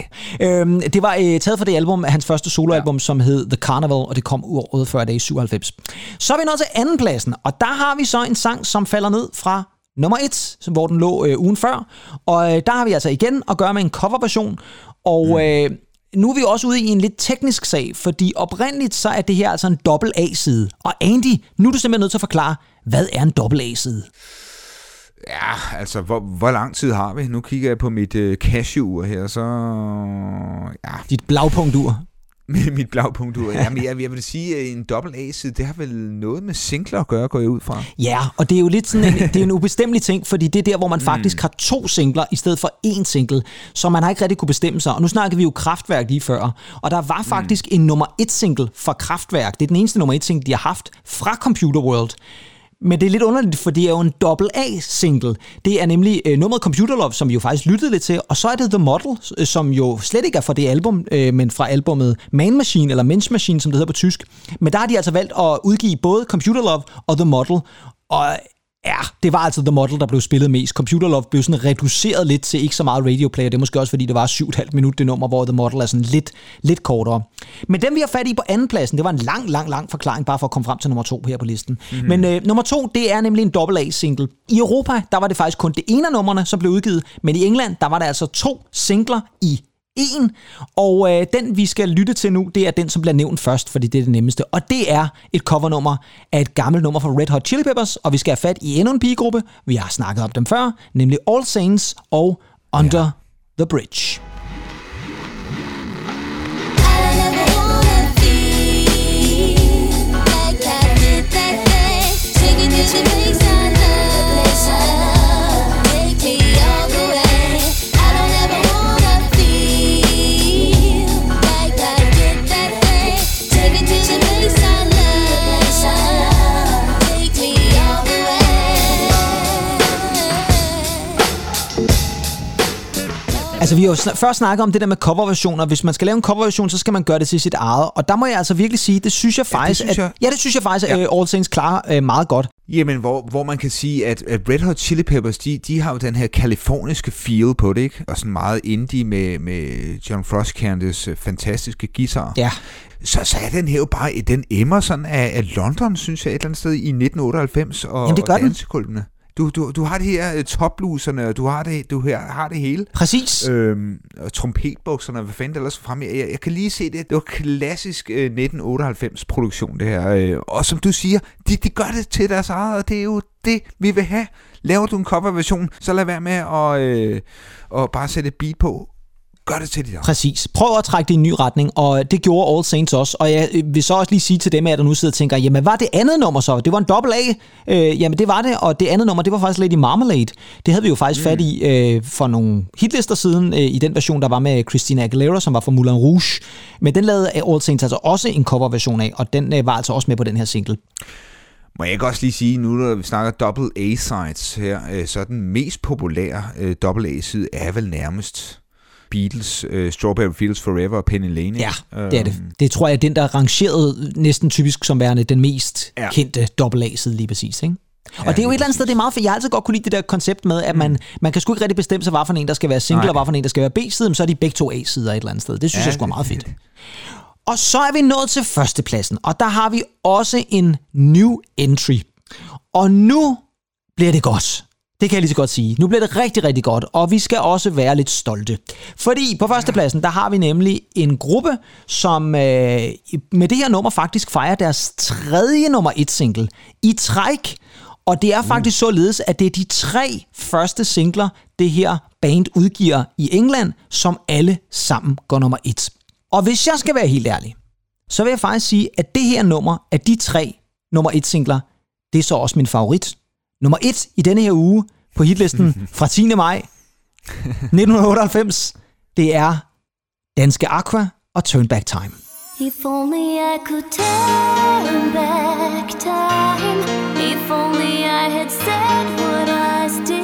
Øhm, det var øh, taget fra det album, hans første soloalbum, ja. som hed The Carnival, og det kom året før det i 97. Så er vi nået til andenpladsen, og der har vi så en sang, som falder ned fra nummer et, som- hvor den lå øh, ugen før. Og øh, der har vi altså igen at gøre med en coverversion, og Mm. øh, nu er vi også ude i en lidt teknisk sag, fordi oprindeligt så er det her altså en dobbelt A-side. Og Andy, nu er du simpelthen nødt til at forklare, hvad er en dobbelt A-side? ja, altså, hvor, hvor lang tid har vi? Nu kigger jeg på mit øh, cashew her, så... Ja, Dit blagpunktur. Med mit blagpunktur. Jamen, jeg, jeg vil sige, at en dobbelt A-side, det har vel noget med singler at gøre, går jeg ud fra. Ja, og det er jo lidt sådan en, det er en ubestemmelig ting, fordi det er der, hvor man faktisk har to singler i stedet for én single, så man har ikke rigtig kunne bestemme sig. Og nu snakker vi jo Kraftværk lige før, og der var faktisk en nummer et single fra Kraftværk. Det er den eneste nummer et single, de har haft fra Computer World. Men det er lidt underligt, for det er jo en dobbelt A-single. Det er nemlig øh, nummeret Computer Love, som vi jo faktisk lyttede lidt til, og så er det The Model, øh, som jo slet ikke er fra det album, øh, men fra albumet Man Machine, eller Mensch Machine, som det hedder på tysk. Men der har de altså valgt at udgive både Computer Love og The Model, og Ja, det var altså The Model, der blev spillet mest. Computer Love blev sådan reduceret lidt til ikke så meget radioplay, og det er måske også fordi, det var 7,5 minut det nummer, hvor The Model er sådan lidt, lidt kortere. Men dem vi har fat i på andenpladsen, det var en lang, lang, lang forklaring, bare for at komme frem til nummer to her på listen. Mm-hmm. Men øh, nummer to, det er nemlig en double A-single. I Europa, der var det faktisk kun det ene af numrene, som blev udgivet, men i England, der var der altså to singler i en, og øh, den vi skal lytte til nu, det er den, som bliver nævnt først, fordi det er det nemmeste. Og det er et covernummer af et gammelt nummer fra Red Hot Chili Peppers, og vi skal have fat i endnu en pigegruppe. Vi har snakket om dem før, nemlig All Saints og Under ja. the Bridge. I never Altså, vi har jo sn- først snakket om det der med coverversioner. Hvis man skal lave en coverversion, så skal man gøre det til sit eget. Og der må jeg altså virkelig sige, det synes jeg faktisk, synes jeg. at, ja, det synes jeg faktisk, at Ja. ja. All Saints klarer øh, meget godt. Jamen, hvor, hvor man kan sige, at, at Red Hot Chili Peppers, de, de har jo den her kaliforniske feel på det, ikke? Og sådan meget indie med, med John Frusciantes øh, fantastiske guitar. Ja. Så, så er den her jo bare, den emmer sådan af, af London, synes jeg, et eller andet sted i 1998, og, Jamen, det gør og. Du, du, du har det her uh, topbluserne, og du har det, du her, har det hele. Præcis. Øhm, og trompetbukserne, hvad fanden ellers fremme. Jeg, jeg kan lige se det. Det var klassisk øh, 1998 produktion, det her. Øh, og som du siger, de, de gør det til deres eget, og det er jo det, vi vil have. Laver du en coverversion, så lad være med at, øh, at bare sætte et beat på. Gør det til dit eget. Præcis. Prøv at trække det i en ny retning, og det gjorde All Saints også. Og jeg øh, vil så også lige sige til dem, at der nu sidder og tænker, jamen var det andet nummer så? Det var en dobbelt A. Øh, jamen det var det, og det andet nummer, det var faktisk Lady Marmalade. Det havde vi jo faktisk mm. fat i øh, for nogle hitlister siden, øh, i den version, der var med Christina Aguilera, som var fra Moulin Rouge. Men den lavede All Saints altså også en coverversion af, og den øh, var altså også med på den her single. Må jeg ikke også lige sige, nu når vi snakker double A-sides her, øh, så er den mest populære øh, double A-side er vel nærmest Beatles, øh, Strawberry Fields Forever og Penny Lane. Ja, det er det. Øhm, Det tror jeg er den, der er rangeret næsten typisk som værende den mest Ja. kendte dobbelt A-side lige præcis, ikke? Og Ja, det er jo et eller andet sted, det er meget, for jeg har altid godt kunne lide det der koncept med, at man, man kan sgu ikke rigtig bestemme sig, hvad for en, der skal være single, Nej. og hvad for en, der skal være B-side, men så er de begge to A-sider et eller andet sted. Det synes Ja, jeg sgu er meget fedt. Og så er vi nået til førstepladsen, og der har vi også en new entry. Og nu bliver det godt. Det kan jeg lige så godt sige. Nu bliver det rigtig, rigtig godt, og vi skal også være lidt stolte. Fordi på førstepladsen, der har vi nemlig en gruppe, som øh, med det her nummer faktisk fejrer deres tredje nummer et single i træk. Og det er faktisk således, at det er de tre første singler, det her band udgiver i England, som alle sammen går nummer et. Og hvis jeg skal være helt ærlig, så vil jeg faktisk sige, at det her nummer af de tre nummer et singler, det er så også min favorit. Nummer et i denne her uge på hitlisten fra 10. maj 1998, det er Danske Aqua og Turn Back Time. If only I could turn back time. If only I had said what I still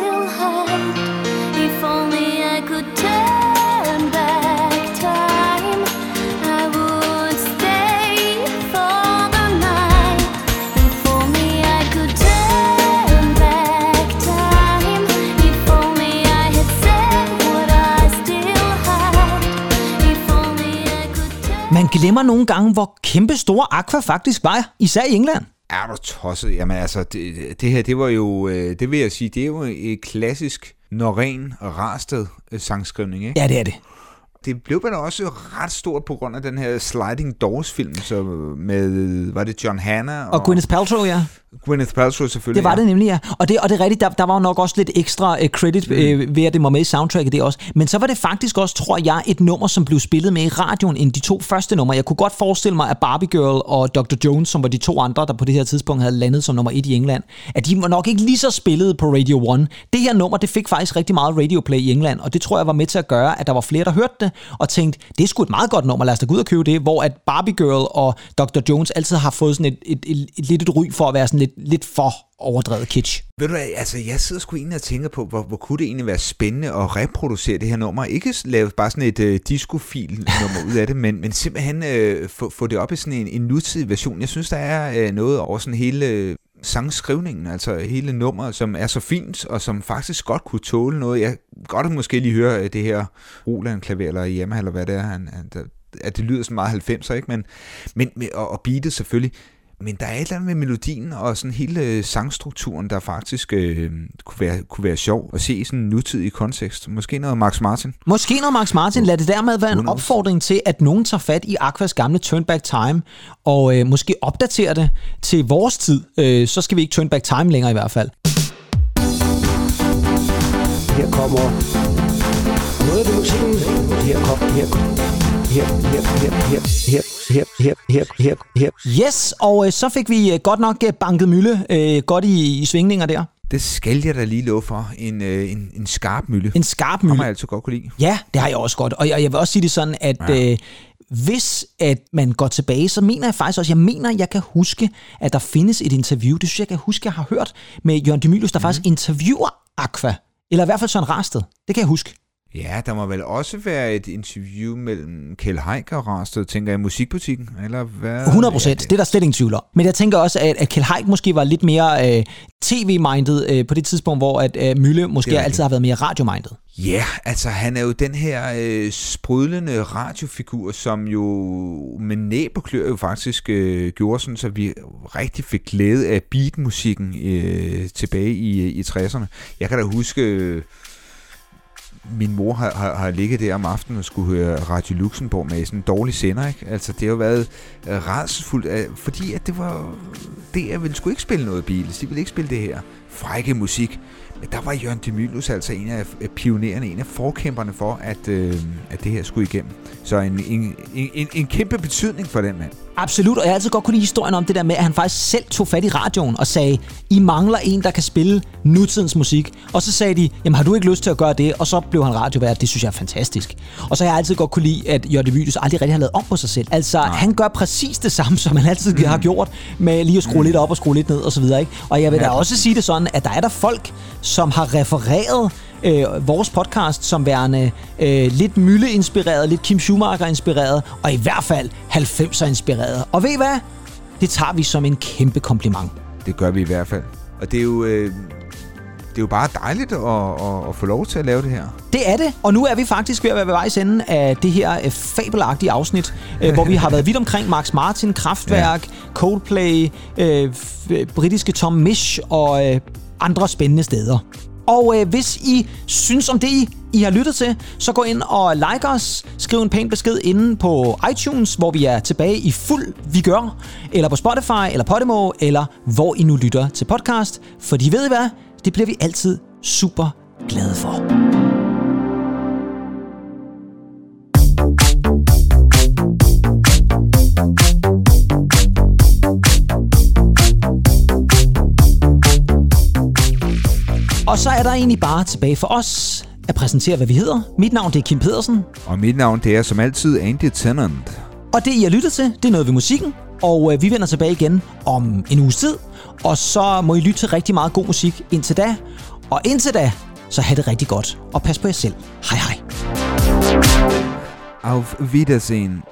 Man glemmer nogle gange, hvor kæmpe stor Aqua faktisk var, især i England. Er du tosset? Jamen altså, det, det her, det var jo, øh, det vil jeg sige, det er jo et klassisk Norén Rarsted øh, sangskrivning, ikke? Ja, det er det. Det blev vel også ret stort på grund af den her Sliding Doors film, så med, var det John Hanna og, Og Gwyneth Paltrow, ja. Gwyneth Paltrow selvfølgelig. Det var ja. det nemlig, ja. Og det, og det er rigtigt, der, der var jo nok også lidt ekstra uh, credit uh, ved, at det var med i soundtracket det også. Men så var det faktisk også, tror jeg, et nummer, som blev spillet med i radioen end de to første numre. Jeg kunne godt forestille mig, at Barbie Girl og Dr. Jones, som var de to andre, der på det her tidspunkt havde landet som nummer et i England, at de var nok ikke lige så spillet på Radio 1. Det her nummer, det fik faktisk rigtig meget radioplay i England, og det tror jeg var med til at gøre, at der var flere, der hørte det, og tænkte, det er sgu et meget godt nummer, lad os da gå ud og købe det, hvor at Barbie Girl og Dr. Jones altid har fået sådan et, et, et, et, lidt et ry for at være sådan lidt, lidt for overdrevet kitsch. Ved du hvad, altså jeg sidder sgu egentlig og tænker på, hvor, hvor kunne det egentlig være spændende at reproducere det her nummer. Ikke lave bare sådan et øh, discofil nummer ud af det, men, men simpelthen øh, få, få det op i sådan en, en nutidig version. Jeg synes, der er øh, noget over sådan hele øh, sangskrivningen, altså hele nummeret, som er så fint, og som faktisk godt kunne tåle noget. Jeg kan godt måske lige høre øh, det her Roland klaver eller Yamaha, eller hvad det er, han, han, der, at det lyder så meget 90'er, ikke? Men, men, men, og, og beatet selvfølgelig. Men der er et eller andet med melodien og sådan hele øh, sangstrukturen, der faktisk øh, kunne, være, kunne være sjov at se i sådan en nutidig kontekst. Måske noget Max Martin. Måske når Max Martin, lad det dermed være en opfordring til, at nogen tager fat i Aquas gamle Turn Back Time, og øh, måske opdaterer det til vores tid. Øh, så skal vi ikke Turn Back Time længere i hvert fald. Her kommer noget af det musikken. Her kom, her, her, her, her, her, her, her, her, her, her, her. Yes, og øh, så fik vi øh, godt nok øh, banket mølle øh, godt i, i svingninger der. Det skal jeg da lige love for. En, øh, en, en skarp mølle. En skarp Ham har mølle. jeg altid godt kunne lide. Ja, det har jeg også godt. Og jeg, jeg vil også sige det sådan, at ja. øh, hvis at man går tilbage, så mener jeg faktisk også, jeg mener, jeg kan huske, at der findes et interview, det synes jeg, jeg kan huske, jeg har hørt med Jørgen Demilius, der mm. faktisk interviewer Aqua. Eller i hvert fald Søren Rasted. Det kan jeg huske. Ja, der må vel også være et interview mellem Kjell Haik og Rasted, tænker jeg, i musikbutikken, eller hvad? 100 procent, det er der slet ingen tvivl om. Men jeg tænker også, at, at Kjell Haik måske var lidt mere øh, tv-minded øh, på det tidspunkt, hvor at øh, Mølle måske altid har været mere radio-minded. Ja, altså han er jo den her øh, sprudlende radiofigur, som jo med næb og klør jo faktisk øh, gjorde sådan, så vi rigtig fik glæde af beatmusikken øh, tilbage i, i 60'erne. Jeg kan da huske, øh, min mor har, har, har ligget der om aftenen og skulle høre Radio Luxembourg med sådan en dårlig sender, ikke? Altså det har jo været øh, rædselsfuldt, øh, fordi at det var, det er ville sgu ikke spille noget Beatles, de ville ikke spille det her frække musik. Men der var Jørgen Demilius altså en af pionererne, en af forkæmperne for, at, øh, at det her skulle igennem. Så en, en, en, en, en kæmpe betydning for den mand. Absolut, og jeg har altid godt kunne lide historien om det der med, at han faktisk selv tog fat i radioen og sagde, I mangler en, der kan spille nutidens musik. Og så sagde de, jamen har du ikke lyst til at gøre det? Og så blev han radiovært, det synes jeg er fantastisk. Og så har jeg altid godt kunne lide, at Jørgen Demilius aldrig rigtig har lavet om på sig selv. Altså, Nej. han gør præcis det samme, som han altid mm. har gjort, med lige at skrue mm. lidt op og skrue lidt ned og så videre. Ikke? Og jeg vil ja. da også sige det sådan, at der er der folk, som har refereret øh, vores podcast som værende øh, lidt Mylle-inspireret, lidt Kim Schumacher-inspireret, og i hvert fald 90'er-inspireret. Og ved I hvad? Det tager vi som en kæmpe kompliment. Det gør vi i hvert fald. Og det er jo, øh, det er jo bare dejligt at, at, at få lov til at lave det her. Det er det, og nu er vi faktisk ved at være ved vejs ende af det her øh, fabelagtige afsnit, øh, hvor vi har været vidt omkring Max Martin, Kraftwerk, ja. Coldplay, øh, f- britiske Tom Misch og øh, andre spændende steder. Og øh, hvis I synes om det, I, I har lyttet til, så gå ind og like os. Skriv en pæn besked inde på iTunes, hvor vi er tilbage i fuld vigør. Eller på Spotify, eller Podimo, eller hvor I nu lytter til podcast. For de ved I hvad? Det bliver vi altid super glade for. Og så er der egentlig bare tilbage for os at præsentere, hvad vi hedder. Mit navn det er Kim Pedersen, Og mit navn det er som altid Andy Tennant. Og det, I har lyttet til, det er noget ved musikken. Og øh, vi vender tilbage igen om en uges tid. Og så må I lytte til rigtig meget god musik indtil da. Og indtil da, så have det rigtig godt. Og pas på jer selv. Hej hej. Auf Wiedersehen.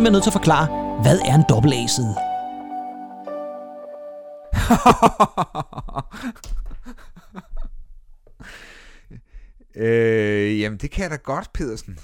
Simpelthen nødt til at forklare, hvad er en dobbelt A-side? øh, jamen, det kan jeg da godt, Pedersen.